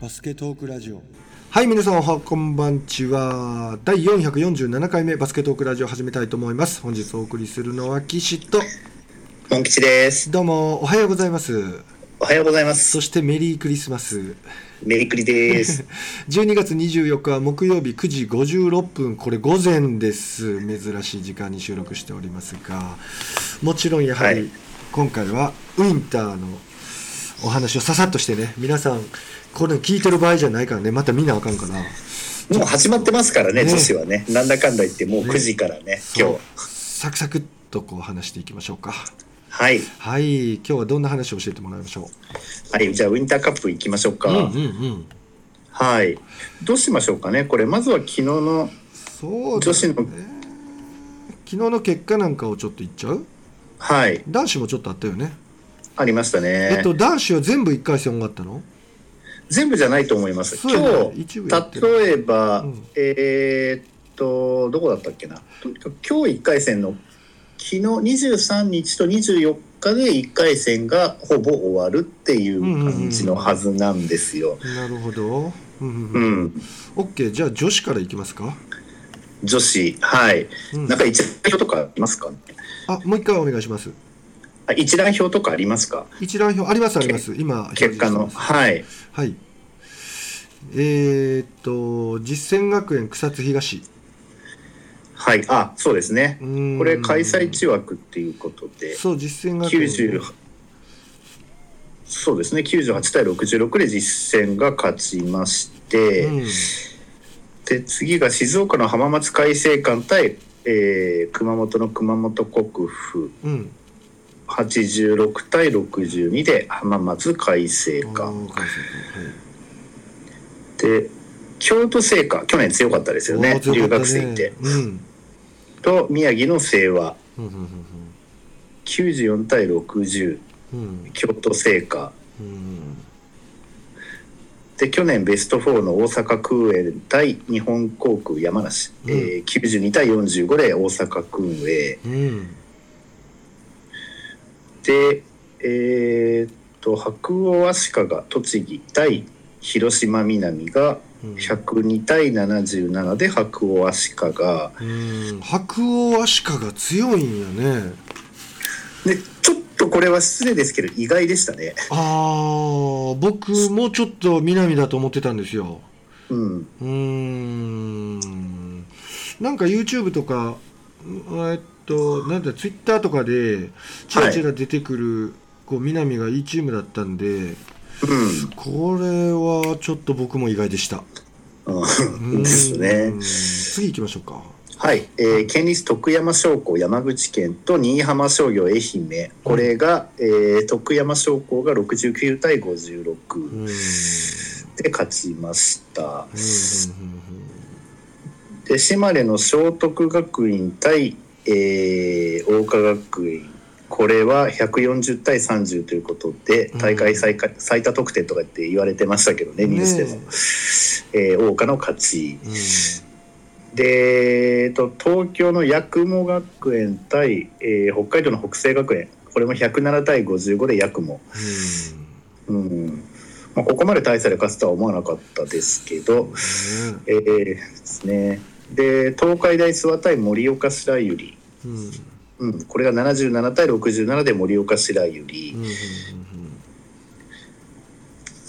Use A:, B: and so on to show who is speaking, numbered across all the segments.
A: バスケトークラジオ
B: はい、皆さんおはこんばんちは。第447回目バスケットークラジオ始めたいと思います。本日お送りするのは岸と、
C: モン吉です。
B: どうもおはようございます。
C: おはようございます。
B: そしてメリークリスマス。
C: メリクリです。
B: 12月24日は木曜日9時56分、これ午前です。珍しい時間に収録しておりますが、もちろんやはり
C: はい
B: 今回はウィンターのお話をささっとしてね、皆さん、これ聞いてる場合じゃないからね、また見なあかんから。
C: もう始まってますからね、
B: ね
C: 女子はね。なんだかんだ言ってもう9時からね、今
B: そう
C: 日。
B: サクサクっとこう話していきましょうか。
C: はい。
B: はい、今日はどんな話を教えてもらいましょ
C: はい、じゃあウィンターカップ行きましょうか。
B: う。うんうんうん。
C: はい。どうしましょうかね。これ、まずは昨日の
B: そうだ
C: 女子の、
B: 昨日の結果なんかをちょっと言っちゃう？
C: はい、
B: 男子もちょっとあったよね。
C: ありましたね。
B: えっと、男子は全部1回戦終わったの？
C: 全部じゃないと思います。今日、例えば、
B: うん
C: えーっと、どこだったっけな。とにかく今日1回戦の、昨日23日と24日で1回戦がほぼ終わるっていう感じのはずなんですよ。
B: なるほど。うんうん
C: う
B: うん。
C: ん。
B: OK、じゃあ女子からいきますか？
C: 女子、はい。
B: うん
C: なんか一覧表とかありますか
B: あ、もう一回お願いします。
C: あ一覧表とかありますか？
B: 一覧表ありますあります。今、
C: 結果の。はい。
B: はい。えー、っと、実践学園草津東。
C: はい。あ、そうですね。これ開催地枠っていうことで、
B: そう、実践学園。
C: 90、そうですね。98対66で実践が勝ちまして、
B: うん
C: で、次が静岡の浜松開誠館対、えー熊本の熊本国府
B: うん。
C: 86対62で浜松開誠館。
B: あー開誠館
C: で京都精華去年強かったですよね
B: はいおー強
C: 留学生いて。
B: うん。
C: と宮城の清和。
B: うんうん
C: 94対60
B: うん。うん。
C: 京都精華
B: うん
C: で去年ベスト4の大阪空営対日本航空山梨、
B: うん。
C: えー92対45で大阪空営
B: うん
C: でえーっと白鴎足利栃木対広島南が
B: うん。
C: 102対77で白鴎足利が
B: うん。白鴎足利強いんやね。
C: でちょっとこれは失礼ですけど意外でしたね。
B: あー僕もうちょっと南だと思ってたんですよ。
C: うん。
B: うーん。なんか YouTube とかえっとなんだ Twitter とかでチラチラ出てくる、こう南がいいチームだったんで
C: うん。
B: これはちょっと僕も意外でした。
C: うん。ですね。
B: う。ん。次行きましょうか。
C: はい、えー県立徳山商工山口県と新居浜商業愛媛。これが、えー徳山商工が69対56
B: うんうん。
C: で勝ちました。
B: うん。
C: で島根の聖徳学院対、えー、桜花学院。これは140対30ということで大会最下最多得点とかって言われてましたけどねニュースでも、
B: ね
C: えー桜花の勝ち。
B: うん。
C: で、えっと、東京の八雲学園対、えー北海道の北西学園。これも107対55で八雲、うん。まあ、ここまで大差で勝つとは思わなかったですけど、
B: うんね
C: えーですねで東海大諏訪対盛岡白百合、
B: うん。
C: うん、これが77対67で盛岡白百合、
B: うんうん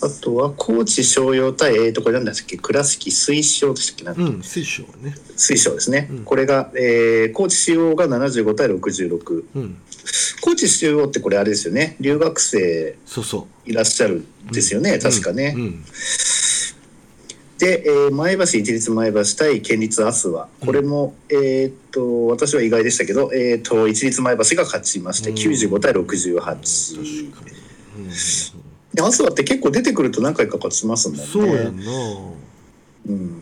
C: あとは高知商陽対、えー、とこれなんだっけ？倉敷水晶でしたっけ？なん
B: うんうん水晶はね。
C: 水晶ですね、
B: うん。
C: これが、えー高知中央が75対66
B: うん。
C: 高知中央ってこれあれですよね。留学生
B: そうそう。
C: いらっしゃるんですよね、確かね、
B: うん
C: で、えー前橋一律前橋対県立アスワこれも、えーっと私は意外でしたけど、えーっと一律前橋が勝ちまして、
B: うん。
C: 95対68
B: 確かにうん
C: でアスワって結構出てくると何回か勝ちますもんね。
B: そうやんな。
C: うん、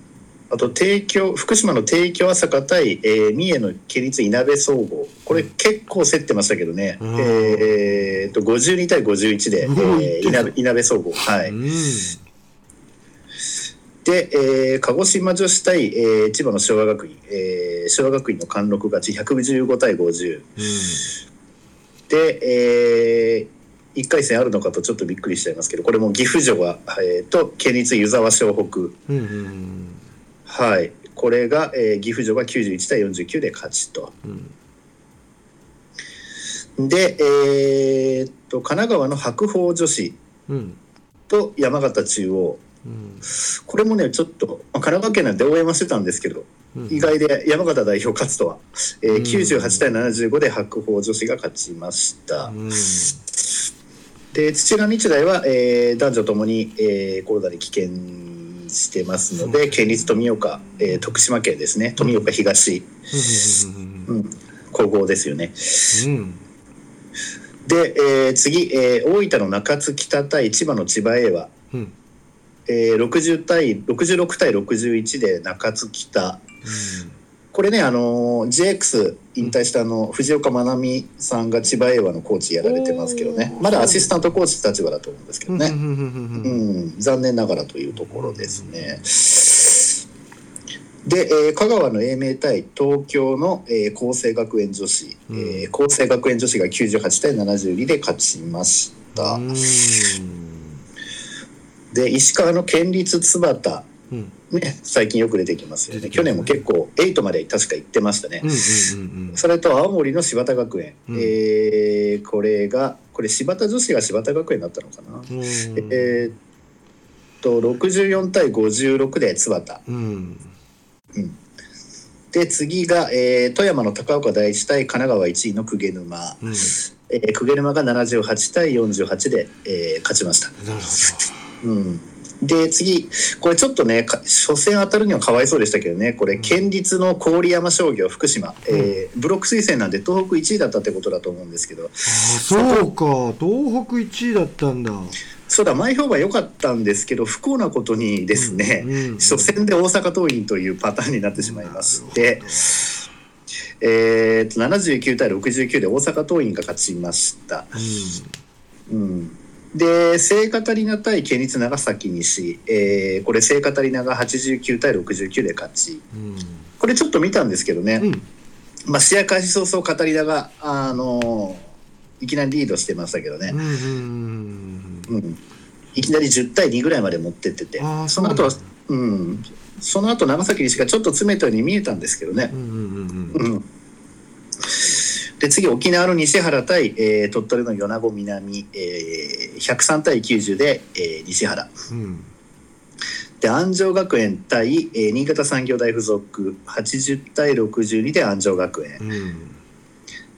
C: あと帝京福島の帝京朝霞対、えー三重の県立いなべ総合。これ結構競ってましたけどね、
B: うん。
C: えーっと52対51で、えいなべ総合。はい、
B: うん
C: で、えー鹿児島女子対、えー千葉の昭和学院、えー昭和学院の貫禄勝ち115対50
B: うん。
C: で、えー1回戦あるのかとちょっとびっくりしちゃいますけどこれも岐阜城は、えー、と県立湯沢湘北。
B: うんうんうん
C: はい。これが、えー岐阜城が91対49で勝ちと。
B: うん。
C: で、えーっと神奈川の白鵬女子
B: うん。
C: と山形中央
B: うん。
C: これもねちょっと、まあ、神奈川県なんで応援はしてたんですけど
B: うん。
C: 意外で山形代表勝つとは、えー
B: うん。
C: 98対75で白鵬女子が勝ちました。
B: うん。
C: で土浦日大は、えー男女ともに、えーコロナで棄権してますので、県立富岡、えー徳島県ですね。富岡東、
B: うん。
C: うん、高校ですよね。
B: うん。
C: で、えー次、えー大分の中津北対千葉の千葉 A は、
B: うん
C: えー60対66対61で中津北。これねあのー JX 引退したあの藤岡真奈美さんが千葉 A はのコーチやられてますけどね。まだアシスタントコーチ立場だと思うんですけどね。
B: うんうんうんうん
C: うん、残念ながらというところですね。で、えー香川の英明対東京の、えー厚生学園女子、
B: うん。
C: えー厚生学園女子が98対72で勝ちました。
B: うん
C: で石川の県立津畑
B: うん。
C: ね最近よく出てきますよね。
B: ね。
C: 去年も結構8まで確か行ってましたね。
B: うんうんうん
C: それと青森の柴田学園、
B: うん。
C: えーこれがこれ柴田女子が柴田学園だったのかな。
B: うん。
C: えーっと64対56で津畑。
B: うん。
C: で次が、えー富山の高岡第一対神奈川1位の鵠沼、
B: うん。
C: えー、鵠沼が78対48で、えー勝ちました。
B: なる
C: うん、で次これちょっとねか初戦当たるにはかわいそうでしたけどね。これ県立の郡山商業福島、えーブロック推薦なんで東北1位だったってことだと思うんですけど。
B: あそうか。東北1位だったんだ。
C: そうだ前評判良かったんですけど不幸なことにですね、
B: うんうん
C: 初戦で大阪桐蔭というパターンになってしまいまして。えー、と79対69で大阪桐蔭が勝ちました。うん、で聖カタリナ対県立長崎西、えーこれ聖カタリナが89対69で勝ち。
B: うん。
C: これちょっと見たんですけどね、
B: うん。
C: まあ、試合開始早々カタリナが、あのーいきなりリードしてましたけどね。
B: うん、うん
C: うん、いきなり10対2ぐらいまで持ってってて。その後は
B: そう
C: うん、その後長崎西がちょっと詰めたように見えたんですけどね。
B: う、んうんうん。
C: うん、で次沖縄の西原対、えー鳥取の米子南、えー103対90で、えー西原。
B: うん。
C: で安城学園対、えー新潟産業大附属80対62で安城学園。
B: うん。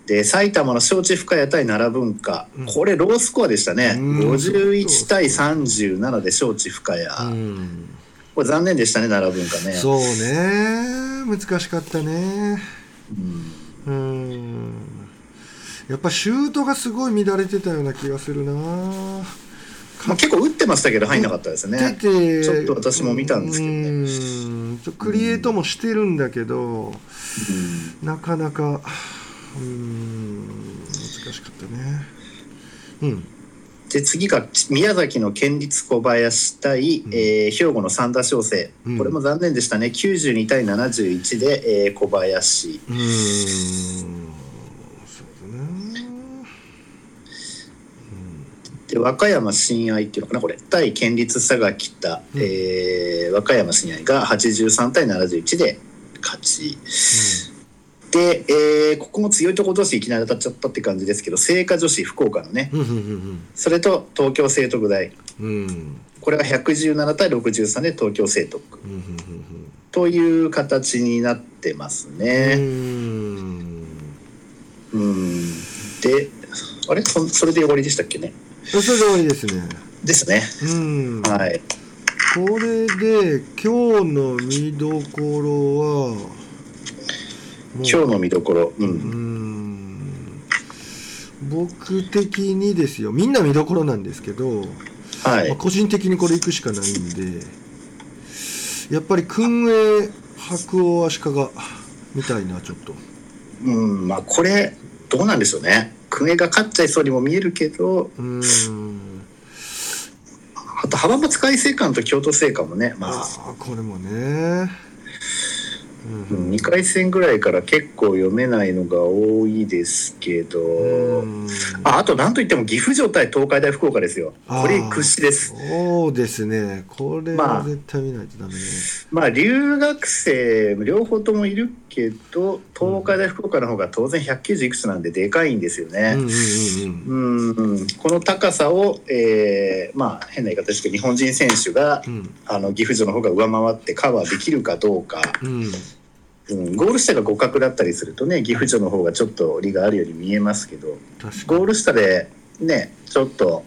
C: で埼玉の招致深谷対奈良文化、
B: うん。
C: これロースコアでしたね、
B: うん。
C: 51対37で招致深谷、
B: うん。
C: これ残念でしたね奈良文化ね。
B: そうね。難しかったね。
C: うん
B: うん。やっぱシュートがすごい乱れてたような気がするな。
C: まあ、結構打ってましたけど入んなかったですね、ちょっと私も見たんですけどね。
B: クリエイトもしてるんだけど、なかなかうん難しかったね。うん
C: で次が宮崎の県立小林対、
B: うん。
C: えー兵庫の三田商生、
B: うん。
C: これも残念でしたね。92対71で、えー小林。
B: うーん。そうだね
C: で和歌山親愛っていうのかなこれ。対県立佐賀北、
B: うん。
C: えー和歌山親愛が83対71で勝ちで、えーここも強いとこ同士いきなり当たっちゃったって感じですけど聖火女子福岡のね。
B: うんうんうん
C: それと東京聖徳大
B: うんうん。
C: これが117対63で東京聖徳。
B: うんうん
C: という形になってます
B: うん
C: ね。
B: うん。
C: うん。であれ？そそれで終わりでしたっけね？
B: それで終わりですね。
C: ですね。
B: うん。
C: はい。
B: これで今日の見どころはもう
C: 今日の見どころ。う。
B: うんん僕的にですよみんな見どころなんですけど、
C: はい。
B: まあ個人的にこれ行くしかないんでやっぱり訓営白鸚足利みたいなちょっと
C: うん、まあこれどうなんでしょうね。クエが勝っちゃいそうにも見えるけど、
B: うん
C: あと浜松開誠館と京都精華もね、まあ
B: あーこれもねううん
C: 2回戦ぐらいから結構読めないのが多いですけど、
B: うん。
C: ああとなんといっても岐阜城対東海大福岡ですよ。これ屈指です。
B: そうですね。これ
C: まあ。
B: は絶対見ないとダメね、
C: まあ留学生両方ともいるけど東海大福岡の方が当然190いくつなんででかいんですよね、
B: うん
C: この高さを、えーまあ変な言い方ですけど日本人選手が
B: うん。
C: あの岐阜城の方が上回ってカバーできるかどうか、
B: うん。
C: うん、ゴール下が互角だったりするとね岐阜城の方がちょっと利があるように見えますけど。ゴール下でねちょっと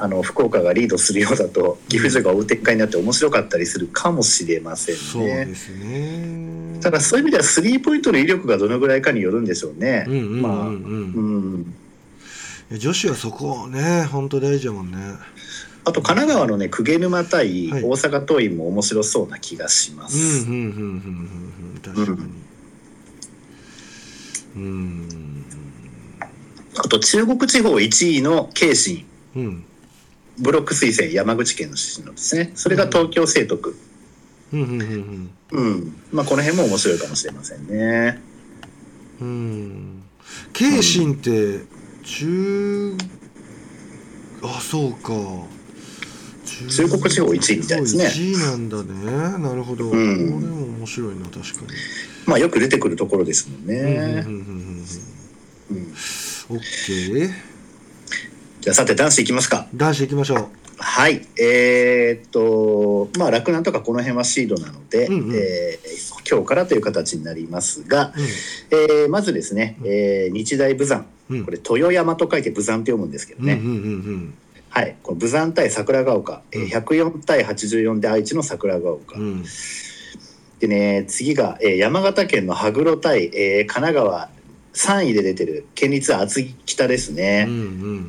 C: あの福岡がリードするようだと岐阜城が追う展開になって面白かったりするかもしれませ
B: そうん
C: ね。
B: ですね。
C: ただそういう意味ではスリーポイントの威力がどのぐらいかによるんでしょうね。まあうん。
B: 女子はそこね本当大事だもんね。
C: あと神奈川のね鵠沼対
B: はい。
C: 大阪桐蔭も面白そうな気がしま
B: うん
C: す。
B: 確かに。うん。
C: あと中国地方1位の慶信
B: うん
C: ブロック推薦山口県の出身のですね。それが東京聖徳、
B: うん。うんうん
C: うんまあ、この辺も面白いかもしれませんね。
B: うん。うん慶信って中あそうか。
C: 中国地方一位みたいですね。
B: 1位なんだね。なるほど、
C: ん。
B: これも面白いな確かに。
C: まあよく出てくるところですもん
B: うんうんうん
C: ね。
B: うんうん。
C: うん。
B: オッケー
C: じゃあさて男子いきますか。
B: 男子行きましょ
C: はい。えーっと、まあ、洛南とかこの辺はシードなので、
B: うんうん
C: えー今日からという形になりますが、
B: う
C: えーまずですね、えー日大武山。
B: うん
C: これ、豊山と書いて武山って読むんですけどね。
B: うんうんうん
C: はい。この武山対桜ヶ丘、えー
B: うん
C: 104対84で愛知の桜ヶ丘。
B: うんうん
C: でね、次が、えー山形県の羽黒対、えー神奈川3位で出てる県立厚木北ですね。
B: うんう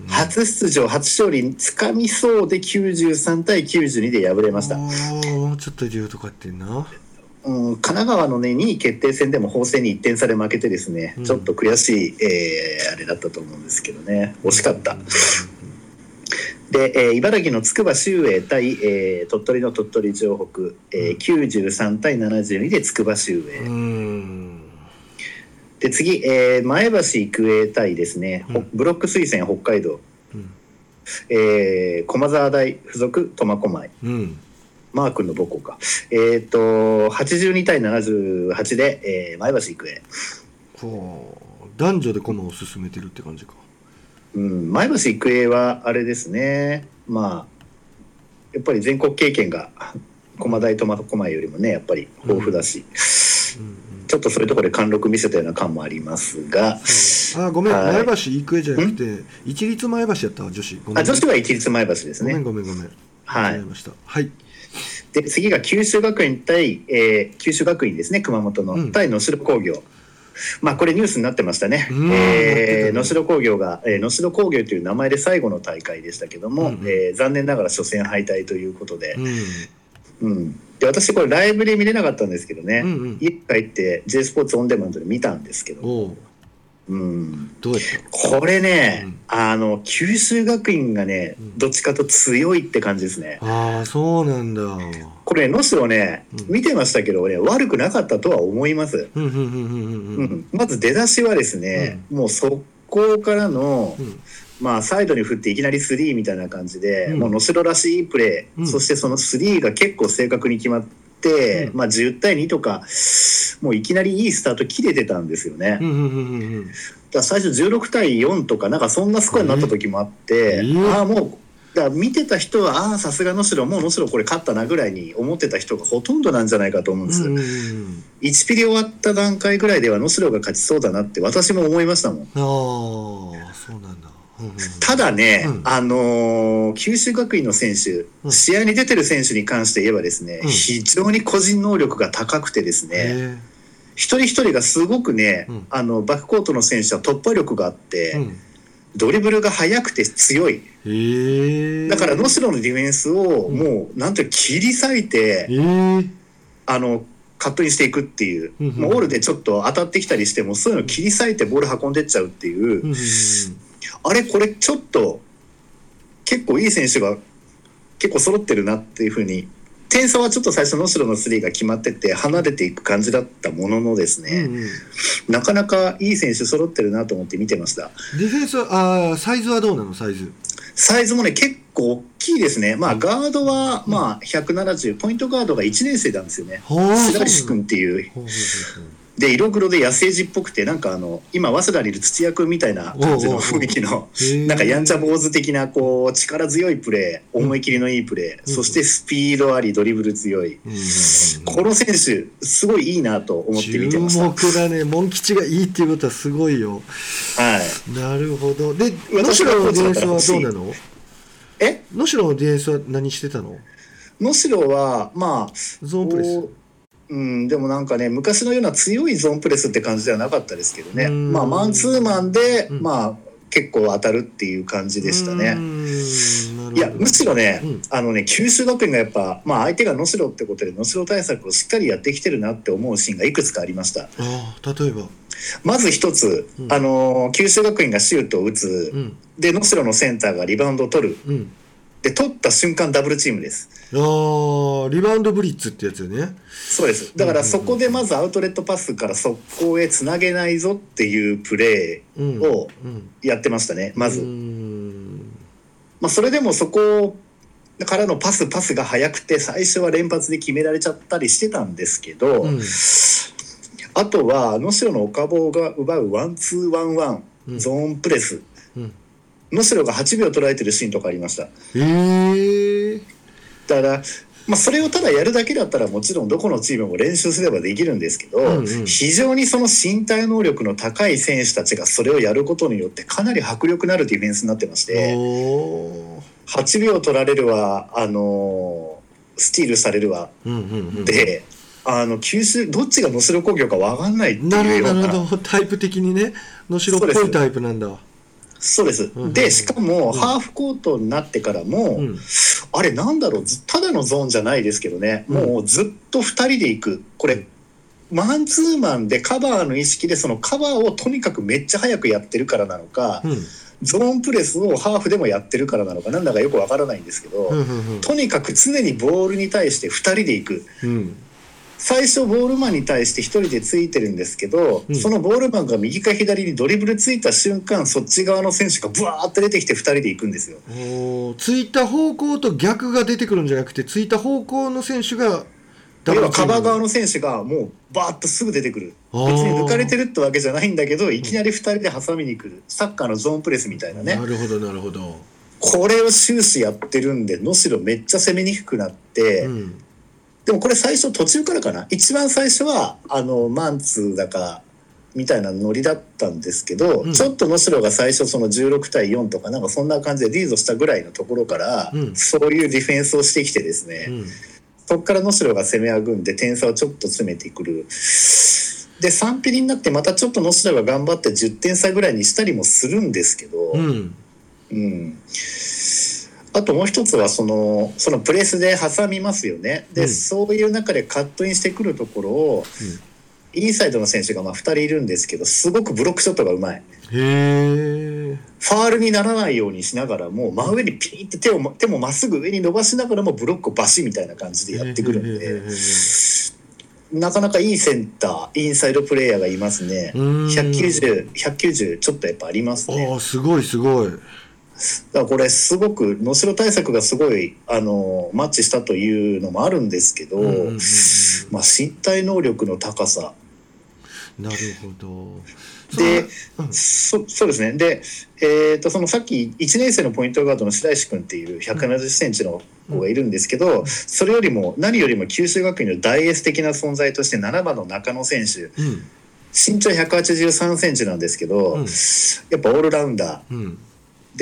B: ん
C: 初出場初勝利つかみそうで93対92で敗れました、
B: ちょっと理由とかってんな。
C: うん、神奈川のね2位決定戦でも法政に1点差で負けてですね、
B: うん。
C: ちょっと悔しい、えーあれだったと思うんですけどね。惜しかった。で、えー茨城の筑波秀英対、えー鳥取の鳥取城北、えー93対72で筑波秀英、
B: うん
C: で次、えー前橋育英対ですね、ほ
B: うん。
C: ブロック推薦北海道、
B: うん。
C: えー駒沢大附属苫小牧。
B: うん。
C: マー君の母校か。えっ、と、82対78で、えー前橋育英。
B: 男女で駒を進めてるって感じか。
C: うん、前橋育英はあれですね。まあ、やっぱり全国経験が駒大苫小牧よりもね、やっぱり豊富だし、
B: うん
C: ちょっとそういうところで貫禄見せたような感もありますが、
B: うん。あごめん。
C: はい。
B: 前橋育英じゃなくて一律前橋やったわ女子。
C: あ女子は一律前橋です
B: ごめん
C: ね。
B: ごめんごめん。
C: はい。
B: はい。
C: で、次が九州学院対、えー九州学院ですね、熊本の、
B: うん。
C: 対能代工業。まあ、これニュースになってましたね。
B: うん。
C: えー能代工業が、えー能代工業という名前で最後の大会でしたけども、
B: うんうん。
C: えー残念ながら初戦敗退ということで。
B: う、ん
C: うん。で、私これライブで見れなかったんですけどね、
B: うんうん。
C: 家帰って J スポーツオンデマンドで見たんですけど、
B: おう。
C: うん。
B: どう
C: これね、
B: うん。
C: あの、九州学院がね
B: うん、
C: どっちかと強いって感じですね。
B: たああそうなんだ。
C: これ、能代ね
B: う、ん。
C: 見てましたけど、ね、悪くなかったとは思います。まず出だしはですね、もう速攻からの、
B: うん
C: まあ、サイドに振っていきなりスリーみたいな感じで、
B: うん。
C: もう能代らしいプレー、
B: うん。
C: そしてそのスリーが結構正確に決まって、
B: うん。
C: まあ、10対2とかもういきなりいいスタート切れてたんですよね。だ最初16対4とかなんかそんなスコアになった時もあって、
B: えー。
C: ああもうだ見てた人はああさすが能代もう能代これ勝ったなぐらいに思ってた人がほとんどなんじゃないかと思うんです。
B: うんうんうん。
C: 1ピリ終わった段階ぐらいでは能代が勝ちそうだなって私も思いましたもん。
B: ああそうなんだ
C: ただね、
B: うん。
C: あのー九州学院の選手、
B: うん。
C: 試合に出てる選手に関して言えばですね、
B: うん。
C: 非常に個人能力が高くてですね、
B: へ
C: 一人一人がすごくね、
B: うん。
C: あのバックコートの選手は突破力があって、ドリブルが速くて強い。だから能代のディフェンスを
B: うん。
C: もうなんていうの切り裂いて、
B: ええ。
C: あのカットインしていくっていう、もうオールでちょっと当たってきたりしてもそういうの切り裂いてボール運んでっちゃうっていう、あれこれちょっと結構いい選手が結構揃ってるなっていうふうに点差はちょっと最初能代のスリーが決まってて離れていく感じだったもののですね、
B: うんうん。
C: なかなかいい選手揃ってるなと思って見てました。
B: ディフェンスはあーサイズはどうなの？サイズ。
C: サイズもね結構大きいですね。まあガードはまあ170ポイントガードが1年生なんですよね。白石君っていう
B: ほうほうほう
C: で色黒で野生児っぽくてなんかあの今早稲田にいる土屋君みたいな感じの雰囲気のなんかやんちゃ坊主的なこう力強いプレー思い切りのいいプレー、
B: うん。
C: そしてスピードありドリブル強い、この選手すごいいいなと思って見てました。
B: 注目だね。モン吉がいいっていうことはすごいよ。
C: はい。
B: なるほど。で能
C: 私が
B: 代のディフェンスはどうなの？
C: え？
B: 能代のディフェンスは何してたの？
C: 能代はまあ
B: ゾーンプレス。
C: こううん、でもなんかね昔のような強いゾーンプレスって感じではなかったですけどね。
B: うん。
C: まあマンツーマンで、
B: うん。
C: まあ結構当たるっていう感じでしたね。いやむしろね、
B: うん。
C: あのね九州学院がやっぱ、まあ、相手が能代ってことで能代対策をしっかりやってきてるなって思うシーンがいくつかありました。
B: ああ例えば。
C: まず一つ、
B: うん。
C: あの九州学院がシュートを打つ、
B: うん。
C: で能代のセンターがリバウンドを取る。
B: うん
C: で取った瞬間ダブルチームです。
B: ああリバウンドブリッツってやつよね。
C: そうです。だからそこでまずアウトレットパスから速攻へつなげないぞっていうプレ
B: うん
C: ーを
B: うん。
C: やってましたねまず、
B: うーん。
C: まあ、それでもそこからのパスパスが速くて最初は連発で決められちゃったりしてたんですけど、
B: うん。
C: あとは能代の岡坊が奪うワンツーワンワン
B: うん。
C: ゾーンプレス
B: うん
C: 能代が8秒捉えてるシーンとかありました。
B: ええ
C: だから、まあ、それをただやるだけだったらもちろんどこのチームも練習すればできるんですけど、
B: うんうん。
C: 非常にその身体能力の高い選手たちがそれをやることによってかなり迫力のあるディフェンスになってまして
B: おー
C: 8秒取られるわあのースティールされるわ
B: うんうんうん。
C: で、あの九州どっちが能代工業か分かんないっていうような。
B: なるほどタイプ的にね能代っぽいタイプなんだ
C: そうです。でしかもハーフコートになってからも、
B: うん。
C: あれなんだろう？ずただのゾーンじゃないですけどね、
B: うん。
C: もうずっと2人で行く。これマンツーマンでカバーの意識でそのカバーをとにかくめっちゃ早くやってるからなのか、
B: うん。
C: ゾーンプレスをハーフでもやってるからなのかなんだかよくわからないんですけど、とにかく常にボールに対して2人で行く。
B: うん
C: 最初ボールマンに対して1人でついてるんですけど、
B: うん。
C: そのボールマンが右か左にドリブルついた瞬間そっち側の選手がブワーって出てきて2人で行くんですよ。
B: ついた方向と逆が出てくるんじゃなくてついた方向の選手が
C: 要はカバー側の選手がもうバーッとすぐ出てくる。別に抜かれてるってわけじゃないんだけどいきなり2人で挟みに来るサッカーのゾーンプレスみたいなね。
B: なるほどなるほど、
C: これを終始やってるんで能代めっちゃ攻めにくくなって、
B: うん
C: でもこれ最初途中からかな？一番最初はあのマンツーだかみたいなノリだったんですけど、
B: うん。
C: ちょっと能代が最初その16対4とかなんかそんな感じでリードしたぐらいのところから、
B: うん。
C: そういうディフェンスをしてきてですね、
B: うん。
C: そこから能代が攻め上ぐんで点差をちょっと詰めてくる。で3ピリになってまたちょっと能代が頑張って10点差ぐらいにしたりもするんですけど、
B: うん。
C: うんあともう一つはそのそのプレスで挟みますよね。で、
B: うん。
C: そういう中でカットインしてくるところを、インサイドの選手がまあ2人いるんですけどすごくブロックショットがうまい。ファールにならないようにしながらも真上にピーって手を手もまっすぐ上に伸ばしながらもブロックをバシみたいな感じでやってくるんで。なかなかいいセンターインサイドプレーヤーがいますね。
B: うん。
C: 190、190ちょっとやっぱありますね。
B: ああすごいすごい
C: だからこれすごく能代対策がすごいあのマッチしたというのもあるんですけど、
B: うんうんうんうん。
C: まあ、身体能力の高さ。
B: なるほど。
C: で
B: そん。な
C: そそうですね。で、えー、とそのさっき1年生のポイントガードの白石君っていう1 7 0センチの子がいるんですけど、それよりも何よりも九州学院の大エース的な存在として7番の中野選手。
B: うん。
C: 身長1 8 3センチなんですけど、
B: うん。
C: やっぱオールラウンダー。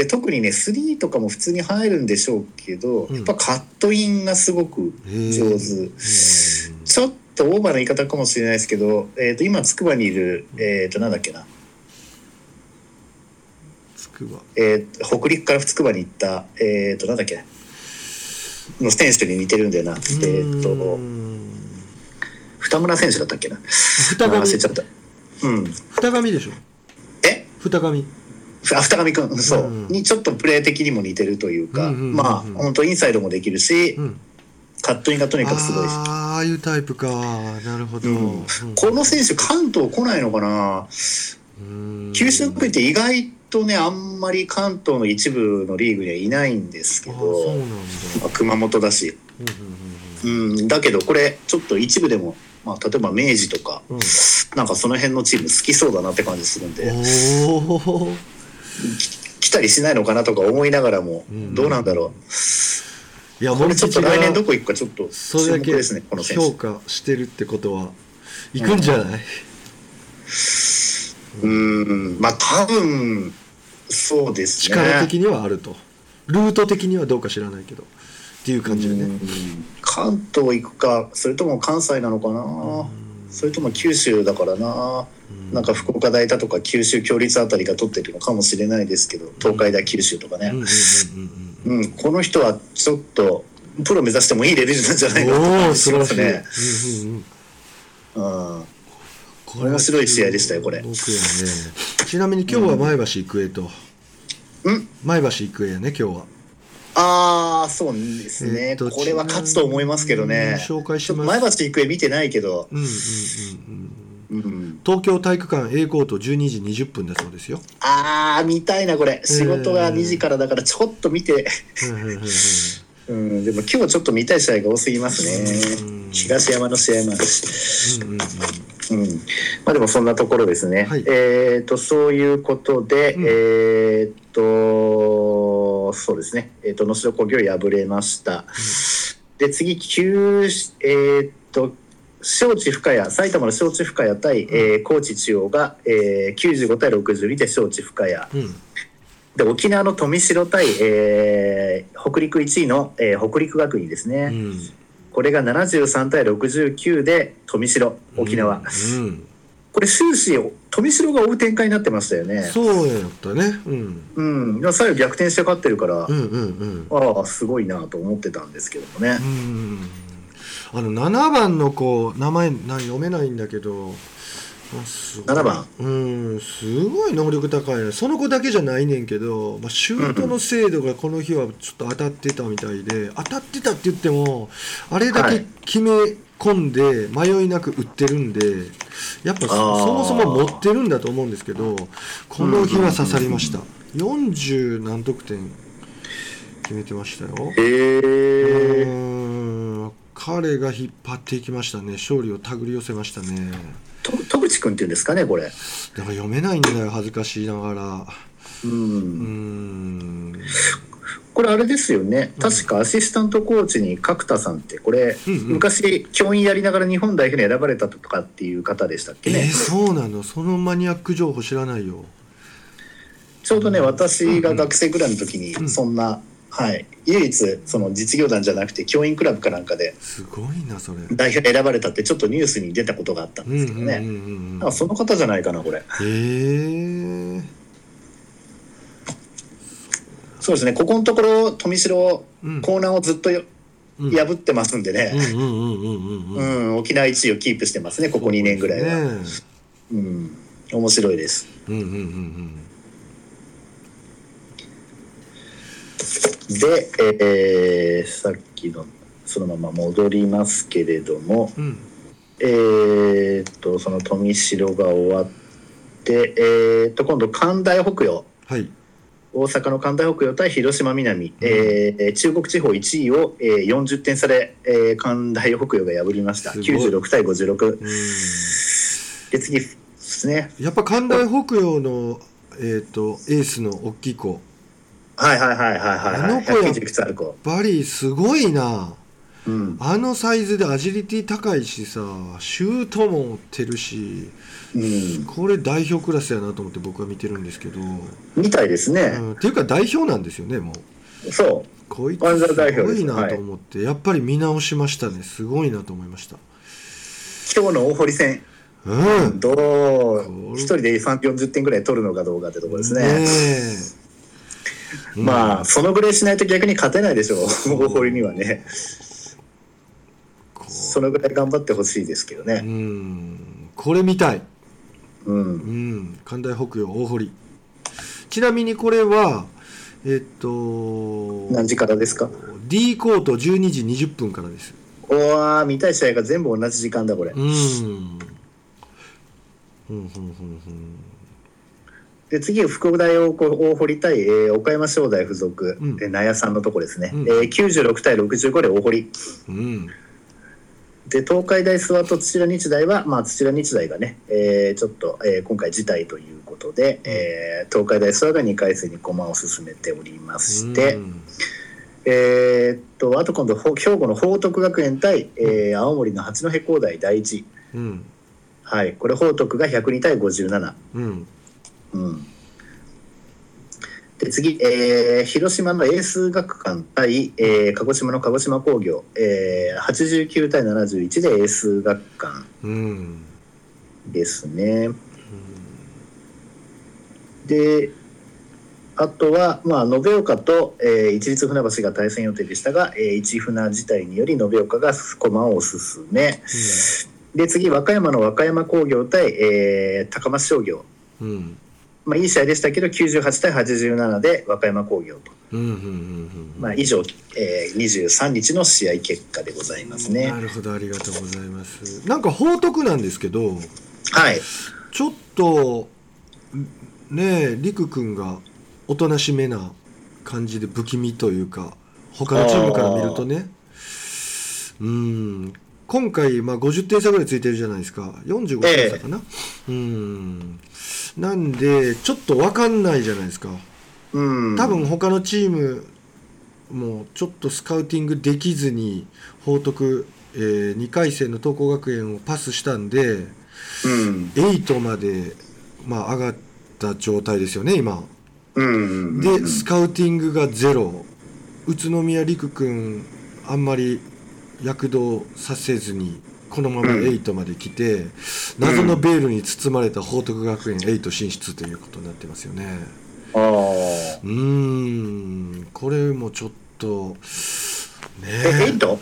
B: うん
C: で特にね3とかも普通に入るんでしょうけど、
B: うん。
C: やっぱカットインがすごく上手、ちょっとオーバーな言い方かもしれないですけど、えー、と今筑波にいる、えー、となんだっけな、
B: つくば。
C: えー北陸から筑波に行った、えー、となんだっけの選手に似てるんだよな、えー、
B: う
C: と
B: ん。
C: 二村選手だったっけな。
B: 二上
C: 忘れちゃった。うん。
B: 二上でしょ。
C: え？
B: 二上
C: あ 二上君そう、
B: うん。
C: にちょっとプレー的にも似てるというか、まあ本当インサイドもできるし、
B: うん
C: カットインがとにかくすごいし。
B: あーああいうタイプか。なるほど、
C: この選手関東来ないのかな。
B: うん。
C: 九州学院って意外とねあんまり関東の一部のリーグにはいないんですけど。まあ熊本だし、
B: うん
C: だけどこれちょっと一部でも、まあ、例えば明治とか
B: うん。うん
C: なんかその辺のチーム好きそうだなって感じするんで来たりしないのかなとか思いながらも
B: うん。
C: どうなんだろ
B: いや
C: うこれちょっと来年どこ
B: 行
C: 行くかちょっと
B: それだけ
C: 注目ですねこの選
B: 評
C: 手
B: 価してるってことは行くんじゃない、
C: うん。まあ多分そうですね。
B: 力的にはあると。ルート的にはどうか知らないけど。っていう感じでね、
C: うん。関東行くかそれとも関西なのかな、それとも九州だからな、
B: うん。
C: なんか福岡大だとか九州共立あたりが取ってるのかもしれないですけど東海大九州とかね、この人はちょっとプロ目指してもいいレベルなんじゃないかなと
B: お
C: 感じし
B: お素晴らしい、
C: ますね。
B: うん。こ
C: 面白い試合でしたよこれ。
B: ね。ちなみに今日は前橋育英と、
C: うん。
B: 前橋育英やね今日は。
C: ああそうですね、
B: え
C: これは勝つと思いますけどね。
B: 紹介します。
C: 前橋育英見てないけど、
B: うんうんうんうん。
C: うん、
B: 東京体育館 A コート12時20分だそうですよ。
C: ああ見たいなこれ。仕事が2時からだからちょっと見て、
B: うん
C: でも今日ちょっと見たい試合が多すぎます
B: うん。
C: ね東山の試合もあるし、
B: うんうんうん。
C: うん、まあでもそんなところですね、
B: はい。
C: えっ、とそういうことで、
B: うん。
C: えっ、とそうですね。えっ、と能代工業敗れました、で次九えっ、と庄司深谷埼玉の庄司深谷対、えー高知中央が、えー、95対62で庄司深谷
B: うん。
C: で沖縄の富城対、えー北陸1位の、えー北陸学院ですね、
B: うん。
C: これが73対69で富城沖縄、
B: うん
C: これ終始富城が追う展開になってましたよね。
B: そうやったね。うん。
C: うん。最後逆転して勝ってるから、
B: うんうんうん。
C: ああすごいなと思ってたんですけどもね、
B: うんあの7番の子名前何読めないんだけど。あすごい。
C: 7番。
B: うんすごい能力高いね。その子だけじゃないねんけど、まあ、シュートの精度がこの日はちょっと当たってたみたいで当たってたって言ってもあれだけ
C: はい。
B: 決め込んで迷いなく打ってるんでやっぱそもそも持ってるんだと思うんですけどこの日は刺さりました。40何得点決めてましたよ。
C: へえ
B: うーん。彼が引っ張っていきましたね。勝利を手繰り寄せましたね。
C: と戸口君っていうんですかねこれ。
B: だから読めないんだよ恥ずかしいながら。
C: うん、
B: うーん
C: これあれですよね。確かアシスタントコーチに角田さんってこれ、
B: うんうん。
C: 昔教員やりながら日本代表に選ばれたとかっていう方でしたっけ
B: えー、
C: ね、
B: そうなの。そのマニアック情報知らないよ。
C: ちょうどね私が学生ぐらいの時に
B: うん。
C: そんな、はい。唯一その実業団じゃなくて教員クラブかなんかです
B: ごいなそれ。
C: 代表に選ばれたってちょっとニュースに出たことがあったん
B: うん
C: ですけどね、
B: うんうんうん
C: あその方じゃないかなこれ。
B: へえ
C: そうですね。ここのところ富城
B: うん。
C: コーナーをずっと破ってますんでね、
B: うんうんうんうんうん
C: う
B: うん。
C: ん沖縄1位をキープしてますねここ2年ぐらいは、
B: ね。
C: うん。面白いです。
B: うんうんうん
C: で、えーさっきのそのまま戻りますけれども
B: うん。うん
C: えーっとその富城が終わってえーっと今度関大北陽。
B: はい
C: 大阪の関大北陽対広島南、えー中国地方1位を、えー40点差で、えー関大北陽が破りました。
B: すごい。
C: 96対56
B: うん。
C: で次ですね。
B: やっぱ関大北陽のえっ、とエースの大きい子。
C: はいはいはいはいはい
B: あの
C: はい
B: 子や
C: 190いくつある子。
B: バリーすごいな
C: うん、
B: あのサイズでアジリティ高いしさシュートも持ってるし
C: うん、
B: これ代表クラスやなと思って僕は見てるんですけど、
C: みたいですね、
B: うん、っていうか代表なんですよねもう。
C: そう。
B: こいつす。ごいなと思って、やっぱり見直しましたね。すごいなと思いました。
C: 今日の大堀戦。
B: うん。
C: どう一人で340点ぐらい取るのかどうかってところですね。
B: ねえ。
C: まあそのぐらいしないと逆に勝てないでしょう。大堀にはね。
B: こ
C: そのぐらい頑張ってほしいですけど
B: う
C: ね。
B: うん。これ見たい。
C: うん。
B: うん。関大北陽大堀ちなみにこれはえっと
C: 何時からですか
B: ？D コート12時20分からです。
C: おー見たい試合が全部同じ時間だこれ。
B: うん。うんうんうん
C: で次福大大大堀対、えー岡山商大附属、
B: うん。
C: えー納屋さんのとこですね、
B: うん。
C: えー96対65で大堀
B: うん
C: で東海大諏訪と土浦日大は、まあ、土浦日大がね、えーちょっと、えー今回辞退ということで、えー東海大諏訪が2回戦に駒を進めておりまして、
B: うん。
C: えーっとあと今度ほ兵庫の報徳学園対、えー青森の八戸工大第一。
B: うん。
C: はい。これ報徳が102対57
B: うん。
C: うんで次、えー広島のエース学館対、えー鹿児島の鹿児島工業、えー89対71でエース学館
B: うん
C: ですね。であとは、まあ、延岡と、えー一律船橋が対戦予定でしたが、えー一船自体により延岡が駒を進め。で次和歌山の和歌山工業対、えー高松商業、
B: うんうん
C: まあ、いい試合でしたけど98対87で和歌山工業と、
B: うんうんうんうん
C: まあ、以上、えー23日の試合結果でございますね。
B: な。るほどありがとうございます。なんか報徳なんですけど
C: はい、
B: ちょっとねえ陸くんがおとなしめな感じで不気味というか他のチームから見るとね。うん今回、まあ、50点差ぐらいついてるじゃないですか。45点差かな、うん。なんでちょっと分かんないじゃないですか。
C: うん、
B: 多分他のチームもちょっとスカウティングできずに報徳、え2回戦の東光学園をパスしたんで
C: うん。
B: 8まで、まあ、上がった状態ですよね今。
C: うん、
B: でスカウティングがゼロ。宇都宮陸君あんまり躍動させずにこのまま8まで来て、謎のベールに包まれた報徳学園8進出ということになってますよね。
C: ああ
B: うーん。これもちょっと
C: え、エイ
B: ね
C: ト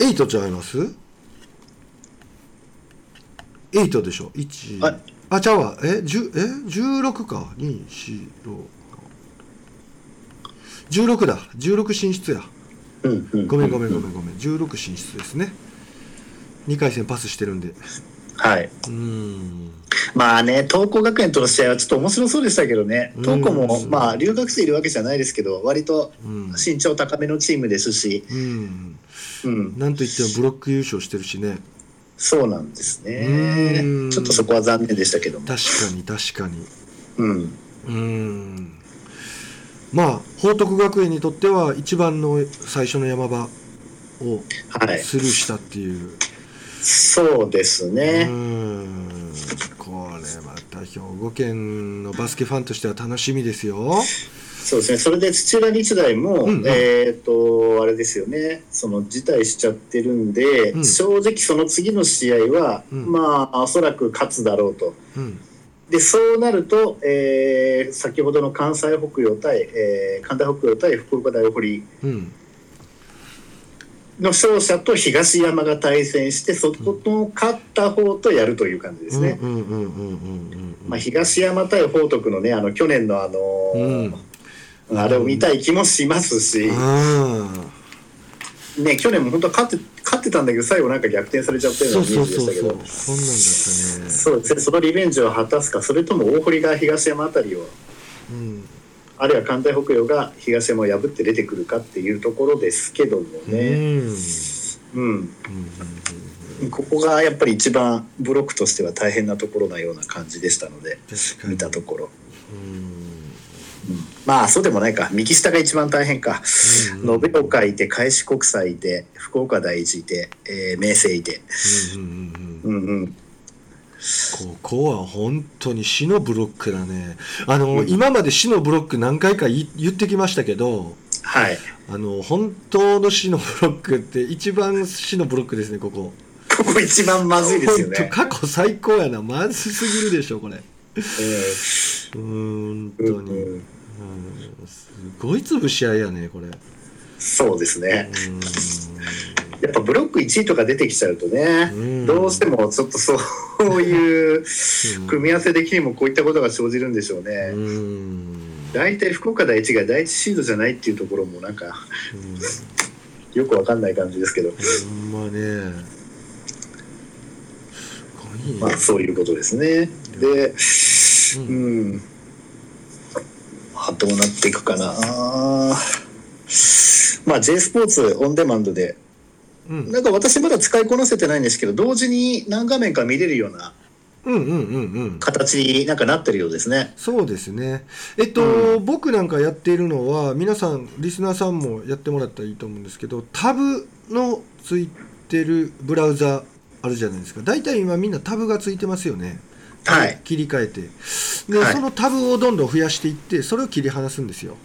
B: え8ちゃいます？8でしょ？1
C: あ。
B: あちゃうわ。え10え？16か。246だ。16進出や。
C: うんうん
B: ごめんごめんごめんごめん。16進出ですね。2回戦パスしてるんで。う
C: はい。
B: ーん。
C: まあね、東光学園との試合はちょっと面白そうでしたけどね、東光も
B: うん
C: まあ留学生いるわけじゃないですけど、割と
B: うん。
C: 身長高めのチームですし、
B: うん。
C: うん、
B: なんといってもブロック優勝してるしね。
C: そうなんです
B: う
C: ね
B: ん。
C: ちょっとそこは残念でしたけども。
B: 確かに確かに。
C: うん。
B: うーんまあ報徳学園にとっては一番の最初の山場を
C: はい。
B: スルーしたっていう、
C: そうです
B: う
C: ね。
B: これまた兵庫県のバスケファンとしては楽しみですよ。
C: そうですね。それで土浦日大も、
B: うんうん
C: えっ、と、あれですよね。その辞退しちゃってるんで、
B: うん
C: 正直その次の試合は、
B: うん
C: まあ、おそらく勝つだろうと。
B: うん
C: でそうなると、えー先ほどの関西北陽対、えー関西北陽対福岡大堀
B: うん。
C: の勝者と東山が対戦してそこの勝った方とやるという感じですね。東山対報徳のねあの去年のあのーあれを見たい気もしますし、
B: あ
C: ね、去年も本当は勝って勝ってたんだけど最後なんか逆転されちゃったようなイメージでしたけど。
B: そうなんだったね。
C: そうですねそのリベンジを果たすかそれとも大堀が東山あたりを
B: うん。
C: あるいは関西北陽が東山を破って出てくるかっていうところですけども
B: うん。
C: ね、
B: うん。
C: うん。ここがやっぱり一番ブロックとしては大変なところなような感じでしたので見たところ、
B: うん。
C: うんまあそうでもないか。右下が一番大変か。
B: うん
C: 延岡いて開志国際いて福岡第一いて、えー明星いて
B: うんうんうんうん。
C: うんうん。
B: ここは本当に死のブロックだね。あの、今まで死のブロック何回か言ってきましたけど
C: はい。
B: あの本当の死のブロックって一番死のブロックですねここ。
C: ここ一番まずいですよね。
B: 過去最高やな。まずすぎるでしょこれ。
C: え
B: うーん。
C: ー
B: 本当に、うん
C: うん
B: すごい潰し合いやねこれ。う
C: そうですね。やっぱブロック1位とか出てきちゃうとね、
B: うん。
C: どうしてもちょっとそういう組み合わせ的にもこういったことが生じるんでしょうね。
B: うーん。
C: 大体福岡第一が第一シードじゃないっていうところもなんか
B: うん。
C: よくわかんない感じですけど、
B: ほんまね。すごい
C: まあそういうことですね。で、
B: う
C: うんどうなっていくかな。まあ J スポーツオンデマンドで、
B: うん。
C: なんか私まだ使いこなせてないんですけど、同時に何画面か見れるような形になんかなってるようですね。
B: そうですね。えっと、
C: う
B: 僕なんかやっているのは皆さんリスナーさんもやってもらったらいいと思うんですけどタブのついてるブラウザあるじゃないですか。大体今みんなタブがついてますよね
C: はい。
B: 切り替えて。で、
C: はい。
B: そのタブをどんどん増やしていってそれを切り離すんですよ、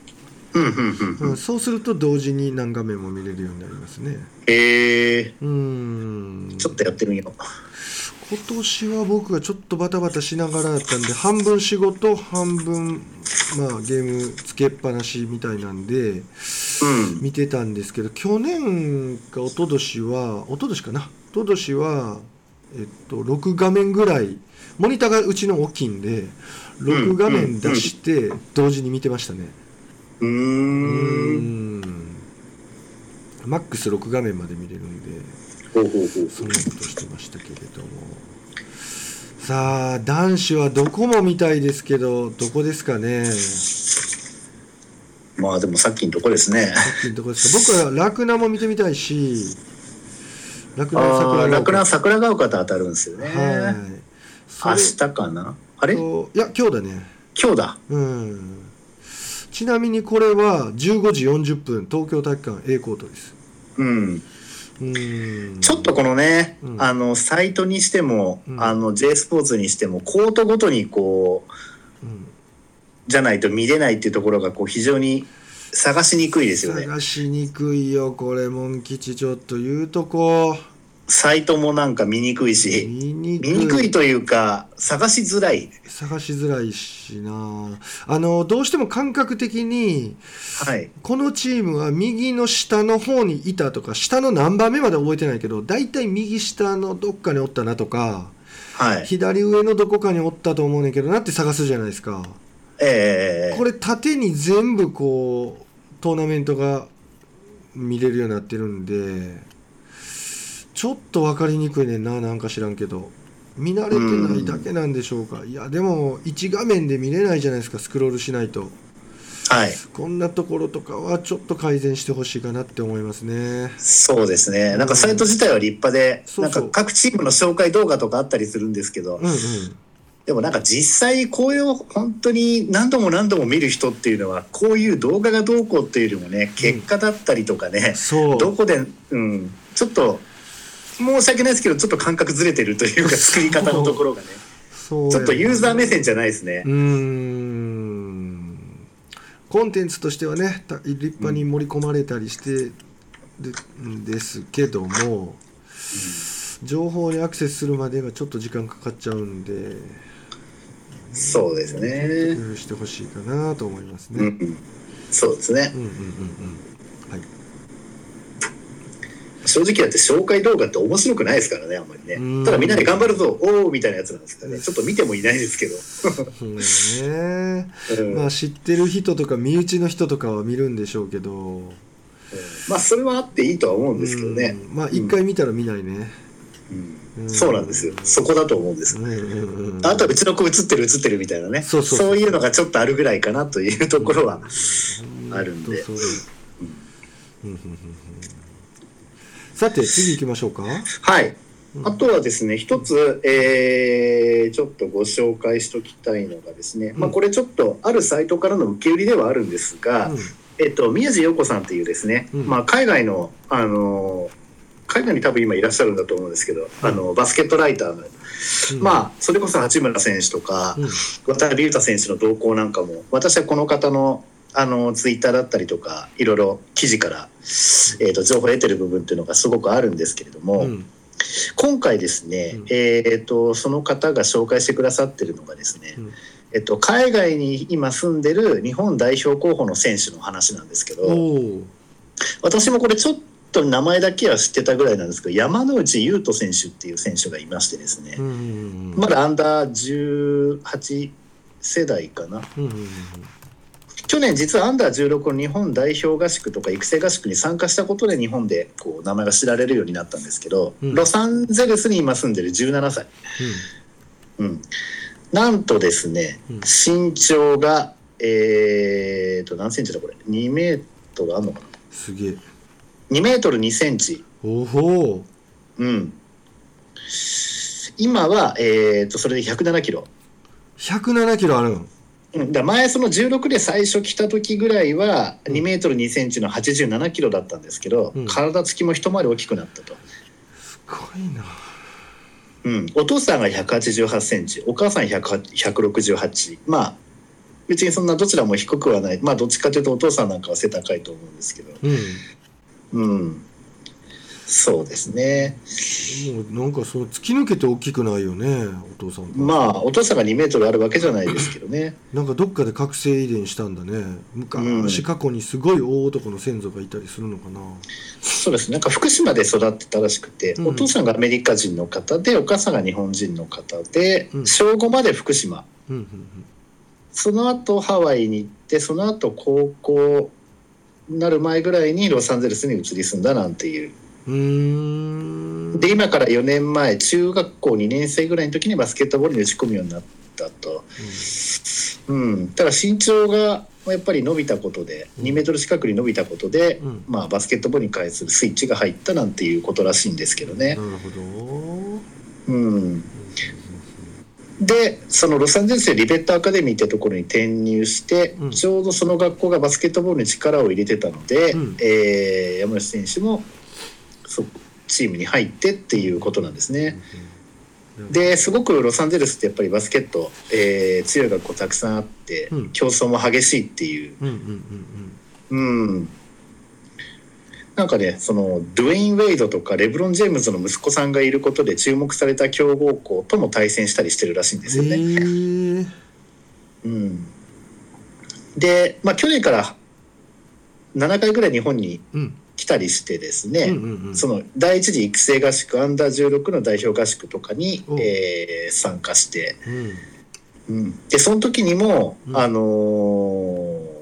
C: うんうんうん
B: うん、そうすると同時に何画面も見れるようになりますね。
C: へえ。
B: うーん。
C: ちょっとやってみよう。
B: 今年は僕がちょっとバタバタしながらだったんで半分仕事半分まあゲームつけっぱなしみたいなんで
C: うん。
B: 見てたんですけど去年か一昨年は一昨年かな？一昨年はえっと6画面ぐらいモニターがうちの大きいんで6画面出して同時に見てましたね。
C: う
B: ん。ん。マックス6画面まで見れるんで。そんなことしてましたけれども。さあ男子はどこも見たいですけどどこですかね？
C: まあでもさっきのとこですね。
B: さっきのとこですか？僕はラクナも見てみたいしラクナ桜
C: ヶ丘。と当たるんですよね。
B: はい。そ
C: 明
B: れ
C: 日かな？あれ？
B: といや今日だね。
C: 今日だ。
B: うん。ちなみにこれは15時40分東京体育館 A コートです。
C: うん。
B: うん。
C: ちょっとこのね、
B: うん。
C: あの、サイトにしても、
B: うん。
C: あの、J スポーツにしても、コートごとにこう、
B: うん。
C: じゃないと見れないっていうところが、こう、非常に探しにくいですよね。
B: 探しにくいよこれモン吉。ちょっと言うとこ
C: サイトもなんか見にくいし、
B: 見にく
C: いというか、探しづらい。
B: 探しづらいしなあのどうしても感覚的に
C: はい。
B: このチームは右の下の方にいたとか下の何番目まで覚えてないけど大体右下のどっかにおったなとか
C: はい。
B: 左上のどこかにおったと思うねんけどなって探すじゃないですか
C: ええ
B: これ縦に全部こうトーナメントが見れるようになってるんでちょっと分かりにくいねんななんか知らんけど。見慣れてないだけなんでしょうか。いやでも1画面で見れないじゃないですかスクロールしないと。
C: はい。
B: こんなところとかはちょっと改善してほしいかなって思いますね。
C: そうですね。なんかサイト自体は立派で、
B: そうそう。
C: なんか各チームの紹介動画とかあったりするんですけど、
B: うんうん。
C: でもなんか実際こういう本当に何度も何度も見る人っていうのはこういう動画がどうこうっていうよりもね結果だったりとかね、
B: そう
C: どこで、うん、ちょっと申し訳ないですけどちょっと感覚ずれてるというか作り方のところがね
B: そう
C: ちょっとユーザー目線じゃないですね
B: う。ーんコンテンツとしてはねた立派に盛り込まれたりしてでんですけども情報にアクセスするまでがちょっと時間かかっちゃうんで
C: そうですね。
B: 工夫してほしいかなと思いますね。
C: うんうん、そうですね
B: うんうんうんうんはい
C: 正直だって紹介動画って面白くないですからねあんまり
B: うん。
C: ねただみんなで頑張るぞおおみたいなやつなんですからね。ちょっと見てもいないですけど、
B: ね。
C: うん。
B: まあ知ってる人とか身内の人とかは見るんでしょうけど。
C: まあそれはあっていいとは思うんですけどね、
B: うん。まあ一回見たら見ないね。
C: うん。
B: うん。
C: そうなんですよ。そこだと思うんですあとはうちの子映ってる映ってるみたいなね。
B: そうそうそう。
C: いうのがちょっとあるぐらいかなというところはあるんで。
B: うんさて次行きましょうか。
C: はい。
B: うん。
C: あとはですね一つ、えーちょっとご紹介しときたいのがですね、まあ、
B: うん
C: これちょっとあるサイトからの受け売りではあるんですが、
B: うん。
C: えっと、宮地陽子さんというですね、
B: うん。
C: まあ、海外の、あの海外に多分今いらっしゃるんだと思うんですけど、あのバスケットライターの、
B: うん。
C: まあそれこそ八村選手とか、
B: うん。
C: 渡辺裕太選手の動向なんかも私はこの方のあのツイッターだったりとかいろいろ記事から、えー、と情報を得てる部分っていうのがすごくあるんですけれども、
B: うん。
C: 今回ですね、
B: うん。
C: えー、とその方が紹介してくださってるのがですね、
B: うん。
C: えっと、海外に今住んでる日本代表候補の選手の話なんですけど。私もこれちょっと名前だけは知ってたぐらいなんですけど山之内優斗選手っていう選手がいましてですね、まだアンダー18世代かな。
B: うんうんうん
C: 去年実はアンダー16の日本代表合宿とか育成合宿に参加したことで日本でこう名前が知られるようになったんですけど、
B: うん。
C: ロサンゼルスに今住んでる17歳、うん、なんとですね、
B: うん。
C: 身長がえー、と何センチだこれ？2メートルあんのかな？
B: すげえ。
C: 2メートル2センチ。
B: おほ
C: う。ん。今はえー、とそれで107キロ。
B: 107キロあるん
C: うん、だ前その16で最初来た時ぐらいは2メートル2センチの87キロだったんですけど、
B: うん。
C: 体つきも一回り大きくなったと、
B: すごいな。
C: うん、お父さんが188センチお母さん168まあ別にそんなどちらも低くはない。まあどっちかというとお父さんなんかは背高いと思うんですけど。
B: うん。
C: うんそうですね。
B: もうなんかその突き抜けて大きくないよねお父さんが
C: まあお父さんが2メートルあるわけじゃないですけどね。
B: なんかどっかで覚醒遺伝したんだね。昔
C: うん
B: 過去にすごい大男の先祖がいたりするのかな。
C: そうですなんか福島で育ってたらしくて、
B: うん。
C: お父さんがアメリカ人の方でお母さんが日本人の方で、
B: うん。
C: 小5まで福島。
B: うんうん。
C: その後ハワイに行ってその後高校になる前ぐらいにロサンゼルスに移り住んだなんていうで今から4年前中学校2年生ぐらいの時にバスケットボールに打ち込むようになったと、うん、ただ身長がやっぱり伸びたことで
B: うん。
C: 2メートル近くに伸びたことで、
B: うん。
C: まあ、バスケットボールに関するスイッチが入ったなんていうことらしいんですけどね。
B: なるほど。
C: うん、でそのロサンゼルスでリベットアカデミーってところに転入して、
B: うん。
C: ちょうどその学校がバスケットボールに力を入れてたので、
B: うん。
C: えー山吉選手もそチームに入ってっていうことなんですね。ですごくロサンゼルスってやっぱりバスケット、えー強い学校たくさんあって、
B: うん。
C: 競争も激しいっていう、
B: うん
C: なんかねそのドゥエイン・ウェイドとかレブロン・ジェームズの息子さんがいることで注目された強豪校とも対戦したりしてるらしいんですよね。
B: えー。
C: うん、で、まあ、去年から7回ぐらい日本にたりしてですね、その第一次育成合宿アンダー16の代表合宿とかに、
B: う。ん
C: えー参加して、
B: うん。
C: うん、でその時にも、
B: うん。
C: あのー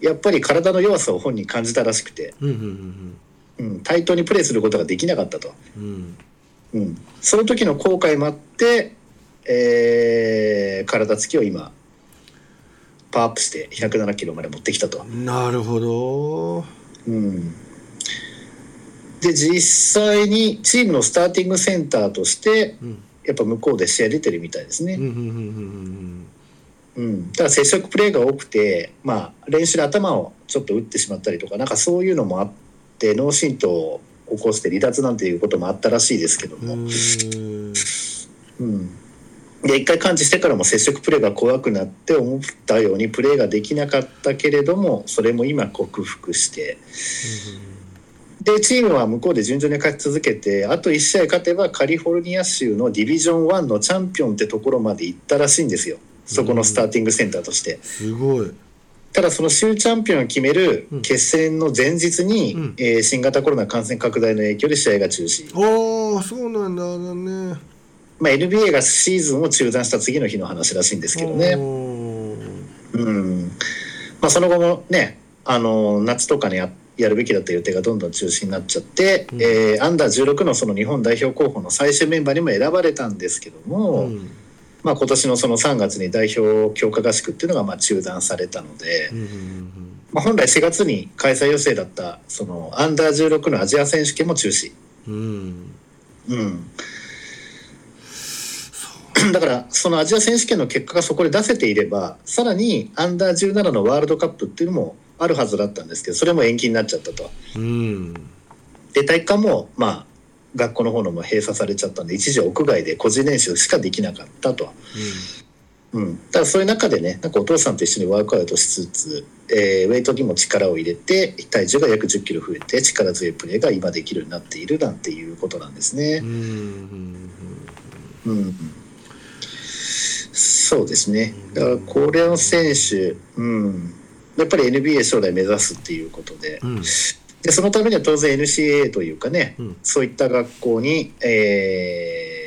C: やっぱり体の弱さを本人感じたらしくて、対等にプレーすることができなかったと、
B: うん。うん。
C: うん、その時の後悔もあって、えー体つきを今パワーアップして107キロまで持ってきたと。
B: なるほど
C: うん、で実際にチームのスターティングセンターとして
B: うん。
C: やっぱ向こうで試合出てるみたいですね。
B: うんうんうんうん
C: うん、ただ接触プレーが多くて、まあ、練習で頭をちょっと打ってしまったりとかなんかそういうのもあって脳震盪を起こして離脱なんていうこともあったらしいですけども、
B: うん、
C: で一回完治してからも接触プレーが怖くなって思ったようにプレーができなかったけれどもそれも今克服して。でチームは向こうで順調に勝ち続けてあと1試合勝てばカリフォルニア州のディビジョン1のチャンピオンってところまで行ったらしいんですよ。そこのスターティングセンターとして。
B: すごい。
C: ただその州チャンピオンを決める
B: うん。
C: 決戦の前日に、
B: うん。
C: えー新型コロナ感染拡大の影響で試合が中止、
B: ああそうなんだだね
C: まあ、NBA がシーズンを中断した次の日の話らしいんですけどね、うん。まあ、その後もねあの夏とかにややるべきだった予定がどんどん中止になっちゃって、
B: うん。
C: えーアンダー16のその日本代表候補の最終メンバーにも選ばれたんですけども、
B: うん。
C: まあ、今年のその3月に代表強化合宿っていうのがまあ中断されたので。
B: うんうん
C: まあ、本来4月に開催予定だったそのアンダー16のアジア選手権も中止、
B: うんうん。
C: うん、だからそのアジア選手権の結果がそこで出せていればさらにアンダー17のワールドカップっていうのもあるはずだったんですけどそれも延期になっちゃったと。
B: うん
C: で体育館もまあ学校の方のも閉鎖されちゃったんで一時屋外で個人練習しかできなかったと。うん、ただそういう中でねなんかお父さんと一緒にワークアウトしつつ、えーウェイトにも力を入れて体重が約1 0キロ増えて力強いプレーが今できるようになっているなんていうことなんですね
B: うんう。ん
C: うん、そうですね。だからこれの選手、うん、やっぱり NBA 将来目指すっていうことで。
B: うん。
C: でそのためには当然 NCAA というかね
B: うん。
C: そういった学校に、え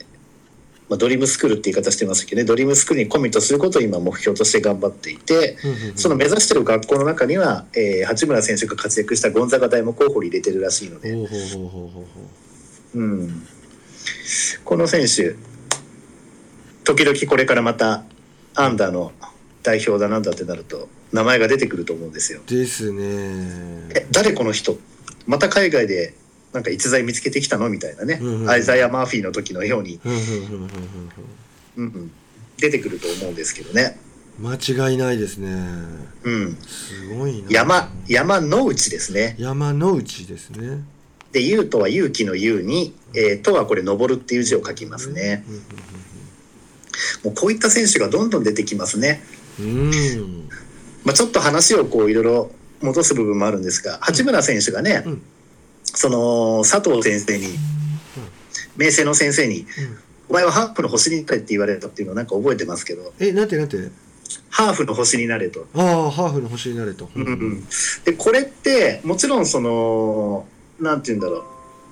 C: ーまあ、ドリームスクールって言い方してますけどねドリームスクールにコミットすることを今目標として頑張っていて
B: うん
C: その目指してる学校の中には、えー八村選手が活躍したゴンザガ大も候補に入れてるらしいので、この選手時々これからまたアンダーの代表だなんだってなると名前が出てくると思うんですよ。
B: ですね。
C: え誰この人？また海外でなんか逸材見つけてきたの？みたいなね、
B: うんうん
C: アイザイア・マーフィーの時のように、
B: うんうんうんうんうん
C: うん。うん、出てくると思うんですけどね。
B: うん間違いないですね。
C: うん、
B: すごいな。
C: 山山の内ですね。
B: 山の内ですね。
C: で、勇とは勇気の勇に、えー、とはこれ登るっていう字を書きますね。
B: うん
C: もうこういった選手がどんどん出てきますね。
B: うん
C: まあ、ちょっと話をこういろいろ戻す部分もあるんですが八村選手がね、
B: うん。
C: その佐藤先生に明星の先生に
B: うん「
C: お前はハーフの星になれ」って言われたっていうのをなんか覚えてますけど。
B: えなんてなんて？
C: ハーフの星になれと。
B: ああハーフの星になれと、
C: うんうん、でこれってもちろんそのなんて言うんだろう。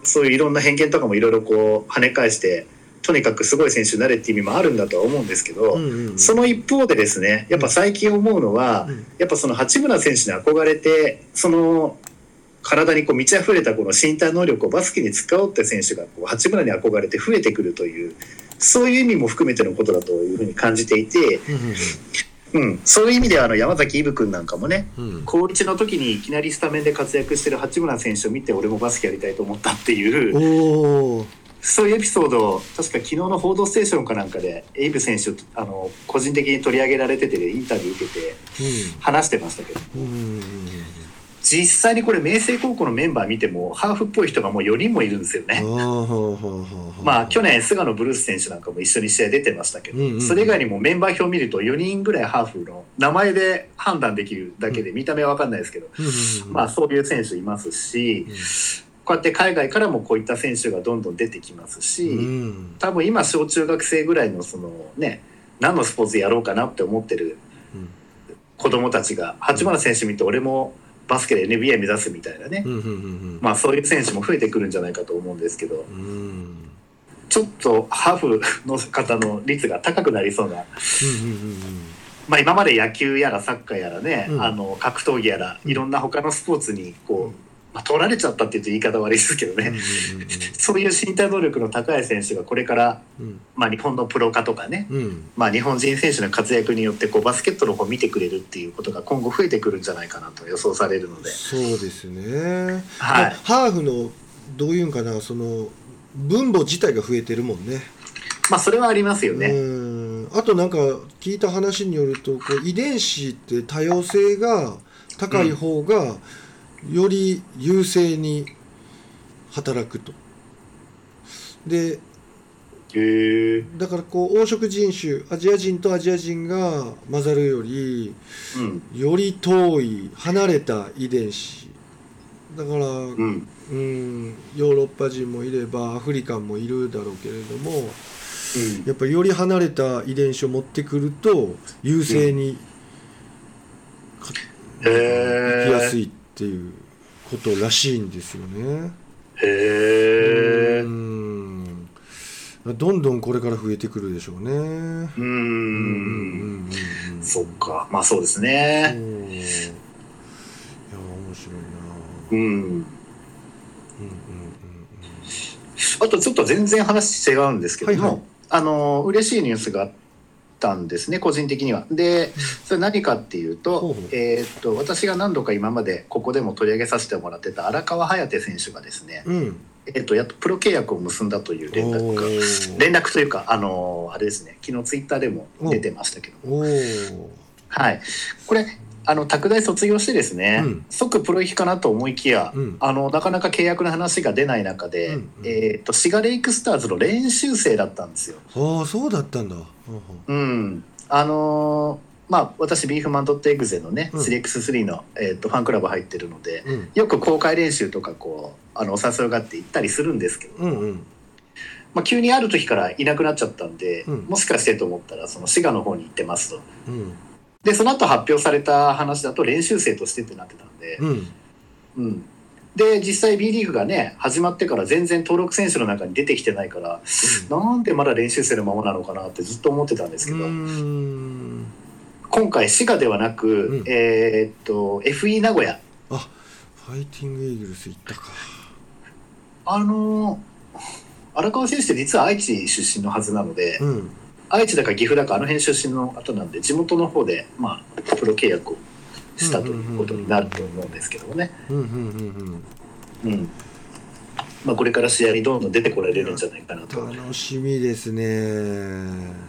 C: そういういろんな偏見とかもいろいろこう跳ね返してとにかくすごい選手になれっていう意味もあるんだとは思うんですけど、その一方でですねやっぱ最近思うのは、
B: うん。
C: やっぱその八村選手に憧れてその体にこう満ち溢れたこの身体能力をバスケに使おうって選手がこう八村に憧れて増えてくるというそういう意味も含めてのことだというふうに感じていて、
B: うん
C: うん、そういう意味ではあの山崎イブ君なんかもね
B: うん。うん
C: 高1の時にいきなりスタメンで活躍してる八村選手を見て俺もバスケやりたいと思ったっていうそういうエピソードを確か昨日の「報道ステーション」かなんかでエイブ選手あの個人的に取り上げられててインタビュー受けて話してましたけど。
B: うん。うん
C: 実際にこれ明星高校のメンバー見てもハーフっぽい人がもう4人もいるんですよね。まあ去年菅野ブルース選手なんかも一緒に試合出てましたけど、
B: うんうんうん。
C: それ以外にもメンバー表見ると4人ぐらいハーフの名前で判断できるだけで見た目は分かんないですけど、まあそういう選手いますし、こうやって海外からもこういった選手がどんどん出てきますし、
B: うん。
C: 多分今小中学生ぐらいのそのね何のスポーツやろうかなって思ってる
B: うん。
C: 子供たちが八村選手見て俺もバスケで NBA 目指すみたいなね、
B: うんうんうんうん。
C: まあそういう選手も増えてくるんじゃないかと思うんですけど
B: うん。
C: ちょっとハーフの方の率が高くなりそうな、
B: うんうん。
C: まあ、今まで野球やらサッカーやらね、
B: うん。
C: あの格闘技やら
B: うん。
C: いろんな他のスポーツにこう、
B: うん
C: まあ、取られちゃったっていうと言い方悪いですけどね、
B: うんうん
C: そういう身体能力の高い選手がこれから、
B: うん。
C: まあ、日本のプロ化とかね、
B: うん。うん
C: まあ、日本人選手の活躍によってこうバスケットの方を見てくれるっていうことが今後増えてくるんじゃないかなと予想されるので、
B: そうですね。
C: はい、
B: ハーフのどういうんかなその分母自体が増えてるもんね。
C: まあそれはありますよね。
B: うん。あとなんか聞いた話によるとこう遺伝子って多様性が高い方がより優勢に働くと。で
C: へえ。
B: だからこう黄色人種アジア人とアジア人が混ざるより
C: うん。
B: より遠い離れた遺伝子。だから、
C: うん。
B: うん、ヨーロッパ人もいればアフリカンもいるだろうけれども
C: うん。
B: やっぱりより離れた遺伝子を持ってくると優勢に、
C: へ
B: 生きやす
C: え
B: い。っていうことらしいんですよね。
C: へえ
B: うん。どんどんこれから増えてくるでしょうね。
C: う
B: うん
C: んそっか。まあそうです
B: そう。い
C: ね。
B: や面白いな。
C: うん
B: うんうんうん。
C: あとちょっと全然話違うんですけども、
B: はいはい。
C: あの嬉しいニュースがあったんですね個人的には。でそれ何かっていうと,、えーっと私が何度か今までここでも取り上げさせてもらってた荒川颯選手がですね、
B: うん。うん
C: えーっとやっとプロ契約を結んだという連絡が連絡というかあのあれですね昨日ツイッターでも出てましたけど
B: おー。
C: はい。これあの拓大卒業してですね、
B: うん。
C: 即プロ行きかなと思いきや、
B: うん。
C: あのなかなか契約の話が出ない中で、
B: うんうん。
C: えー、とシガレイクスターズの練習生だったんですよ。
B: ああそうだったんだ。は
C: うん、あのーまあ私ビーフマンドットエグゼのね、
B: うん。
C: 3x3 の、えー、とファンクラブ入ってるので
B: うん。
C: よく公開練習とかこうあのお誘いがあって行ったりするんですけど、
B: うんうん。
C: まあ、急にある時からいなくなっちゃったんで、
B: うん。
C: もしかしてと思ったらその滋賀の方に行ってますと。
B: うん
C: でその後発表された話だと練習生としてってなってたんで、
B: うん。
C: うん、で実際 B リーグがね始まってから全然登録選手の中に出てきてないから、なんでまだ練習生のままなのかなってずっと思ってたんですけど、今回滋賀ではなく、
B: うん。
C: えーっと FE 名古屋。
B: あファイティングイーグルス行ったか。
C: あのー荒川選手って実は愛知出身のはずなので、
B: うん
C: 愛知だか岐阜だかあの辺出身の方なんで地元の方で、まあ、プロ契約をしたということになると思うんですけどもね、まあ、これから試合にどんどん出てこられるんじゃないかなと、
B: うん楽しみですね。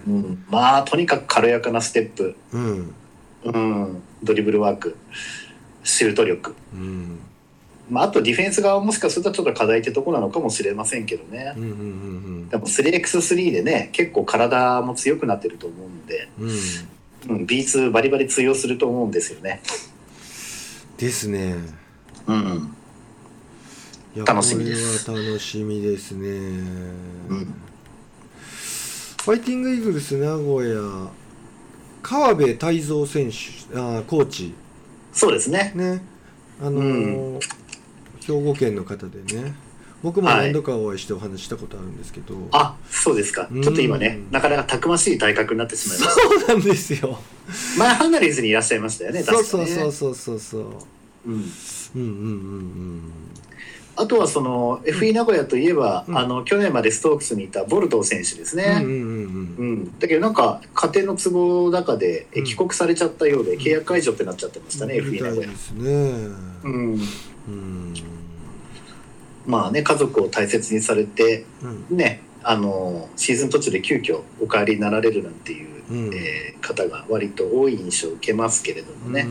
C: うん、まあとにかく軽やかなステップ、
B: うん。
C: うん、ドリブルワーク。シュート力、
B: うん
C: まあ、あとディフェンス側はもしかするとちょっと課題ってとこなのかもしれませんけどね。
B: うんうんうん
C: でも 3x3 でね結構体も強くなってると思うんで、
B: うん。うん。
C: うん、B2 バリバリ通用すると思うんですよね。
B: ですね。
C: うん
B: いや
C: 楽しみです。
B: これは楽しみですね、
C: うん。
B: ファイティングイーグルス名古屋川辺泰造選手あーコーチ。
C: そうですね。
B: ね。あのー兵庫県の方でね僕も
C: はい。
B: 何度かお会いしてお話ししたことあるんですけど、
C: あ、そうですか。
B: うん。
C: ちょっと今ね、なかなかたくましい体格になってしまいまし
B: そうなんですよ。
C: た。前ハンナリーズにいらっしゃいましたよね。
B: そう
C: 確かね。
B: そうそうそうそうそう。
C: うん。
B: うんうんうん
C: あとはその FE 名古屋といえば、
B: うん。
C: あの去年までストークスにいたボルトー選手ですね。
B: うんうんうんうん。
C: うん、だけどなんか家庭の都合の中で帰国されちゃったようで契約解除ってなっちゃってましたね、
B: み
C: FE 名古屋
B: たいで。すね。
C: うん、
B: うん
C: まあね家族を大切にされて
B: うん。
C: ねあのシーズン途中で急遽お帰りになられるなんていう、
B: うん。
C: えー方が割と多い印象を受けますけれどもね、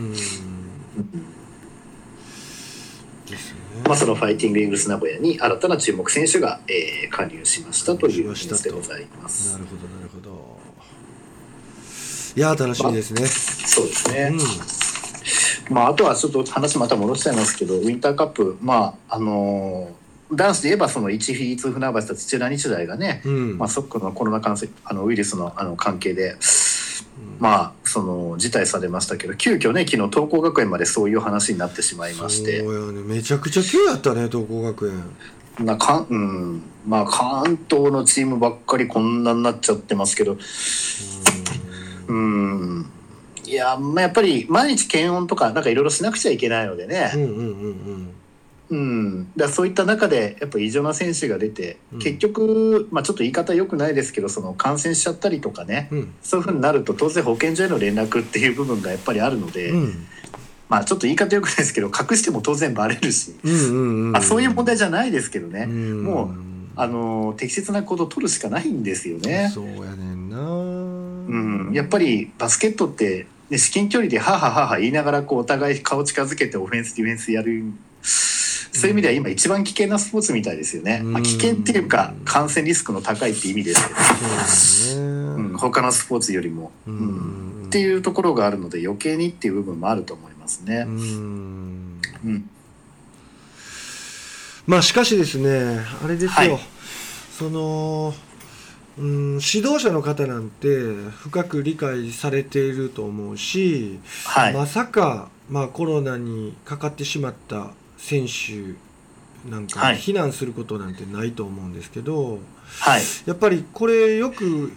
C: まあ、そのファイティングイーグルス名古屋に新たな注目選手が、えー加入しましたというニュースでございます。
B: な。るほどなるほど。いやー楽しみですね、
C: そうですね、
B: う
C: まあ、あとはちょっと話また戻しちゃいますけどウィンターカップ。まああのー男子で言えばその1フィーツ船橋と土浦日大がね、
B: んうん。
C: まあ、そっのコロナ感染あのウイルスのあの関係で、まあその辞退されましたけど急遽ね昨日東光学園までそういう話になってしまいまして。
B: そうやね。めちゃくちゃ急やったね東光学園。
C: なかん、うん、まあ関東のチームばっかりこんなになっちゃってますけど。うん。いや、まあ、やっぱり毎日検温とかなんかいろいろしなくちゃいけないのでね、
B: うんうんうんうん
C: うん、だそういった中でやっぱ異常な選手が出て、
B: うん。
C: 結局、まあ、ちょっと言い方良くないですけどその感染しちゃったりとかね
B: うん。
C: そういうふうになると当然保健所への連絡っていう部分がやっぱりあるので、
B: うん。
C: まあちょっと言い方良くないですけど隠しても当然バレるし、あ、そういう問題じゃないですけどね、
B: うん
C: もうあの適切なことを取るしかないんですよね。
B: そうやねんな。
C: うん、やっぱりバスケットって、ね、至近距離でハハハハ言いながらこうお互い顔近づけてオフェンスディフェンスやるそういう意味では今一番危険なスポーツみたいですよね、まあ、危険っていうか感染リスクの高いって意味ですけど、
B: そう
C: ん、他のスポーツよりも、
B: う
C: うんん。っていうところがあるので余計にっていう部分もあると思いますね。
B: う。ん。
C: うん。
B: まあしかしですねあれですよ、
C: はい。
B: そのうん指導者の方なんて深く理解されていると思うし、
C: はい、
B: まさか、まあ、コロナにかかってしまった選手なんか
C: はい
B: 避難することなんてないと思うんですけど、
C: はい、
B: やっぱりこれよく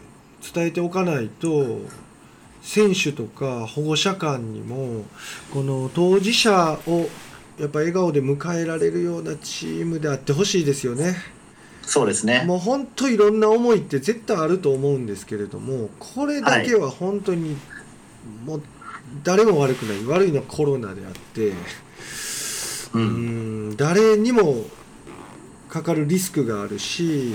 B: 伝えておかないと選手とか保護者間にもこの当事者をやっぱ笑顔で迎えられるようなチームであってほしいですよね。
C: そうですね。
B: もう本当いろんな思いって絶対あると思うんですけれどもこれだけは本当にもう誰も悪くない悪いのはコロナであって
C: う、
B: うん。ん誰にもかかるリスクがあるし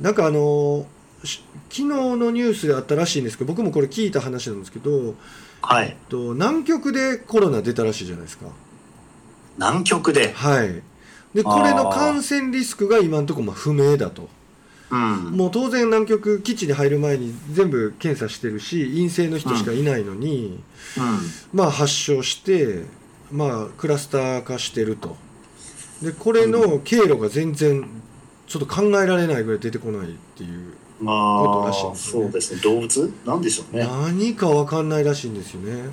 B: なんかあのし昨日のニュースであったらしいんですけど僕もこれ聞いた話なんですけど
C: はい、
B: と南極でコロナ出たらしいじゃないですか。
C: 南極で、
B: はい。でこれの感染リスクが今のところまあ不明だと。
C: うん、
B: もう当然南極基地に入る前に全部検査してるし陰性の人しかいないのに、まあ発症してまあクラスター化してると。でこれの経路が全然ちょっと考えられないぐらい出てこないっていう
C: ま
B: ことらしい
C: あ
B: ですね。
C: そうですね。動物？なんでしょうね。
B: 何かわかんないらしいんですよね。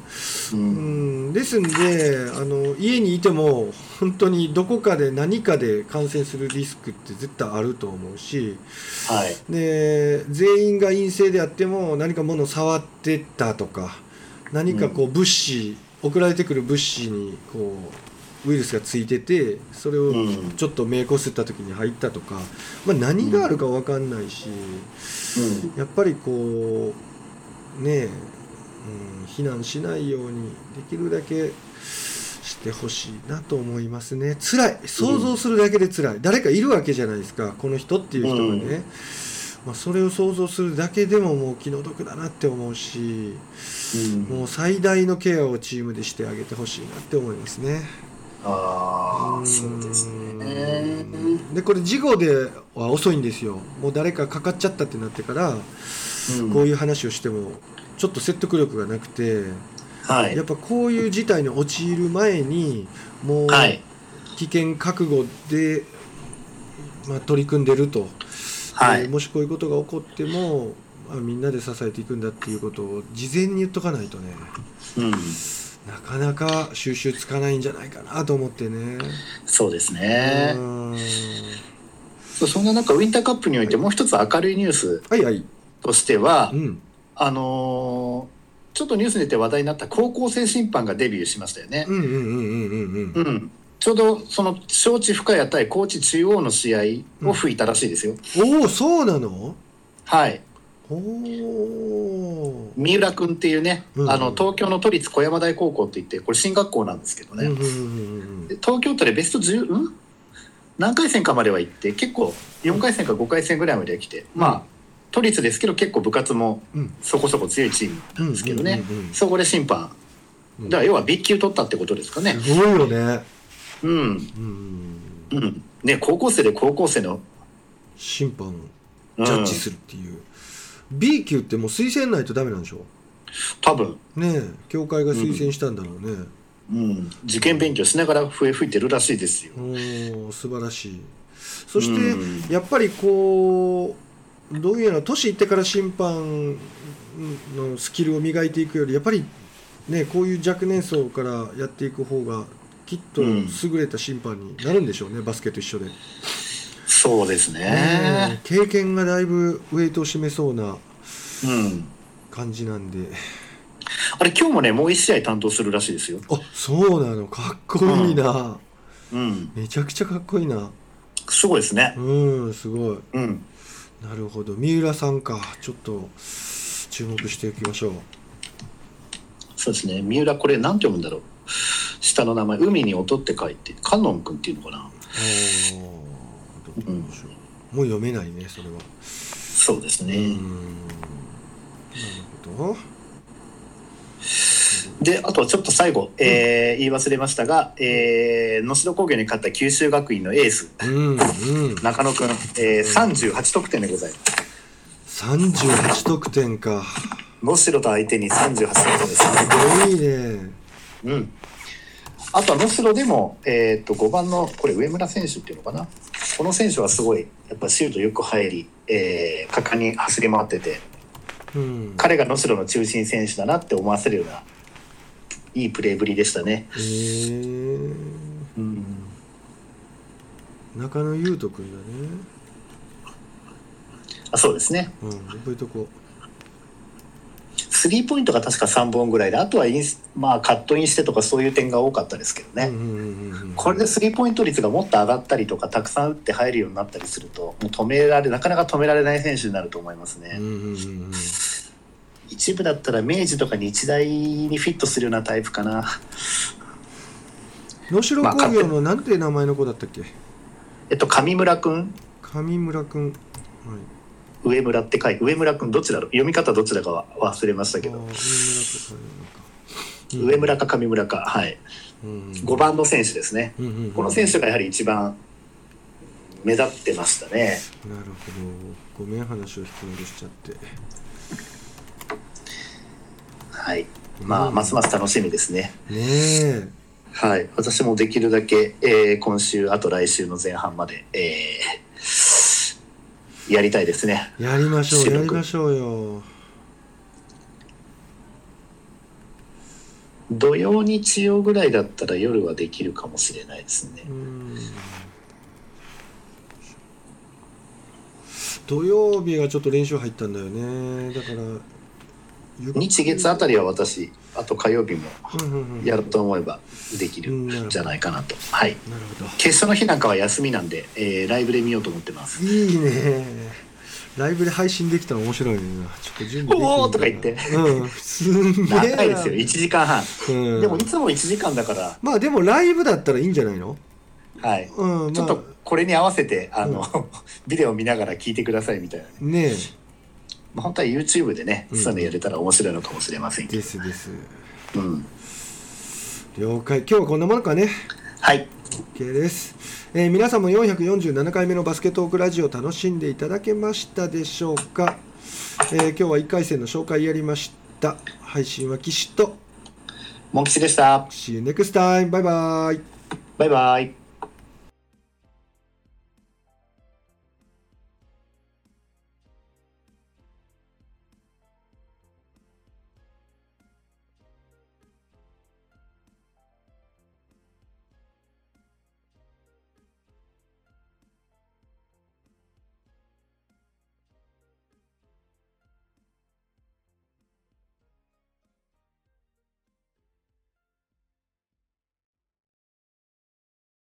C: う
B: うん。ん、ですんであの家にいても本当にどこかで何かで感染するリスクって絶対あると思うし
C: はい。
B: で全員が陰性であっても何か物を触ってたとか何かこう物資、送られてくる物資にこうウイルスがついててそれを
C: うん。
B: ちょっと目こすった時に入ったとか、まあ、何があるか分かんないし。
C: うん。
B: やっぱりこうねえ、うん、避難しないようにできるだけしてほしいなと思いますね。辛い。想像するだけで辛い、誰かいるわけじゃないですか。この人っていう人がね、まあ、それを想像するだけでももう気の毒だなって思うし
C: うん。
B: もう最大のケアをチームでしてあげてほしいなって思いますね。
C: ああそうですね。
B: でこれ事後では遅いんですよ。もう誰かかかっちゃったってなってから
C: うん。
B: こういう話をしてもちょっと説得力がなくて
C: はい。
B: やっぱこういう事態に陥る前にもう
C: はい。
B: 危険覚悟で、まあ、取り組んでると、
C: はい
B: でもしこういうことが起こっても、まあ、みんなで支えていくんだっていうことを事前に言っとかないとね
C: うん
B: なかなか収集つかないんじゃないかなと思ってね。
C: そうですね
B: うん
C: そんな中ウィンターカップにおいてもう一つ明るいニュース
B: はいはい。
C: としては
B: うん。
C: あのーちょっとニュースに出て話題になった高校生審判がデビューしましたよね。
B: うんうんうんうんうんうん。
C: うん、ちょうどその招致深谷対高知中央の試合を吹いたらしいですよ。
B: おおそうなの？
C: はい、
B: おお。
C: 三浦君っていうね、
B: うん。
C: あの東京の都立小山台高校って言ってこれ進学校なんですけどね、
B: うんうんうんうん。
C: で東京都でベスト10、うん、何回戦かまでは行って結構4回戦か5回戦ぐらいまでは来て、まあ都立ですけど結構部活も
B: うん。
C: そこそこ強いチームなんですけどね、
B: うんうんうんうん。
C: そこで審判。
B: うん。
C: だから要は B 級取ったってことですかね。
B: すごいよね。
C: うん
B: うん。
C: うんね、高校生で高校生の、
B: 審判
C: うん
B: ジャッジするっていう。B 級ってもう推薦ないとダメなんでしょ？
C: 多分、
B: ねえ協会が推薦したんだろうね。
C: うん、受験勉強しながら笛吹いてるらしいですよ。
B: おお素晴らしい。そして、
C: うん
B: やっぱりこうどういうの年いってから審判のスキルを磨いていくよりやっぱりねこういう若年層からやっていく方がきっと
C: うん
B: 優れた審判になるんでしょうね、バスケと一緒で、
C: そうです
B: ね
C: ね。
B: 経験がだいぶウェイトを占めそうな
C: うん。
B: 感じなんで
C: あれ今日もねもう一試合担当するらしいですよ。
B: あそうなのかっこいいな、
C: うん。
B: めちゃくちゃかっこいいな
C: すごいですね。
B: うんすごい
C: うん。
B: なるほど三浦さんかちょっと注目していきましょう
C: そうですね。三浦これなんて読むんだろう？下の名前海に音って書いてカノン君っていうのかな。
B: うでしょうもう読めないねそれは。う
C: そうですね。
B: ん。なるほど。
C: であとはちょっと最後、えー言い忘れましたが、えー能代工業に勝った九州学院のエース。
B: うんうん。
C: 中野君、えー、38得点でございます。
B: 38得点か。
C: 能代と相手に38得点です。
B: すごいね
C: うん。あとは能代でも、えー、と5番のこれ上村選手っていうのかな？この選手はすごいやっぱシュートよく入り、えー果敢に走り回ってて
B: うん。
C: 彼が能代の中心選手だなって思わせるようないいプレーぶりでしたね。
B: えー、
C: うん、
B: 中野優斗くんだね。
C: あそうですね。
B: うん覚えとこ
C: スリーポイントが確か3本ぐらいであとはインス、まあ、カットインしてとかそういう点が多かったですけど
B: う、
C: ね。これでスリーポイント率がもっと上がったりとかたくさん打って入るようになったりするともう止められなかなか止められない選手になると思いますね。一部だったら明治とか日大にフィットするようなタイプかな。
B: 能代工業のなんて名前の子だったっけ？
C: えっと上村くん。
B: 上村くん。はい
C: 上村って書いて上村くんどっちだろう？読み方どちらかは忘れましたけど。
B: 上村とか
C: 上村かはい。
B: うん。
C: 5番の選手ですね。
B: うんうんうん。
C: この選手がやはり一番目立ってましたね。
B: なるほど。ごめん話を引き戻しちゃって。
C: はい。まあ、
B: うん。
C: ますます楽しみですね。
B: ねえ。
C: はい。私もできるだけ、えー今週、あと来週の前半まで、えーやりたいですね。
B: やりましょうやりましょうよ。
C: 土曜日曜ぐらいだったら夜はできるかもしれないですね。
B: うん。土曜日がちょっと練習入ったんだよね。だから
C: 日月あたりは私あと火曜日も
B: うんうんうん。
C: やると思えばできる
B: うん
C: じゃないかなと。はい。
B: なるほど。
C: 決勝の日なんかは休みなんで、えーライブで見ようと思ってます。
B: いいね。ライブで配信できたら面白いね。ちょっと準備
C: おーとか言って。
B: うん。すんげえな
C: 長いですよ。1時間半、
B: うん。
C: でもいつも1時間だから。
B: まあでもライブだったらいいんじゃないの？
C: はい、
B: うんまあ。
C: ちょっとこれに合わせてあの、ビデオ見ながら聞いてくださいみたいなね、
B: ね
C: まあ、本当は YouTube でね、
B: うん
C: そういうのやれたら面白いのかもしれません
B: え
C: けど、
B: ですです。
C: うん、
B: 了解。今日はこんなものかね。
C: はい。
B: OK です、えー皆さんも447回目のバスケットークラジオ楽しんでいただけましたでしょうか、えー今日は1回戦の紹介やりました。配信は岸と。
C: モン吉でした。
B: See you next time バイバイ。
C: バイバイ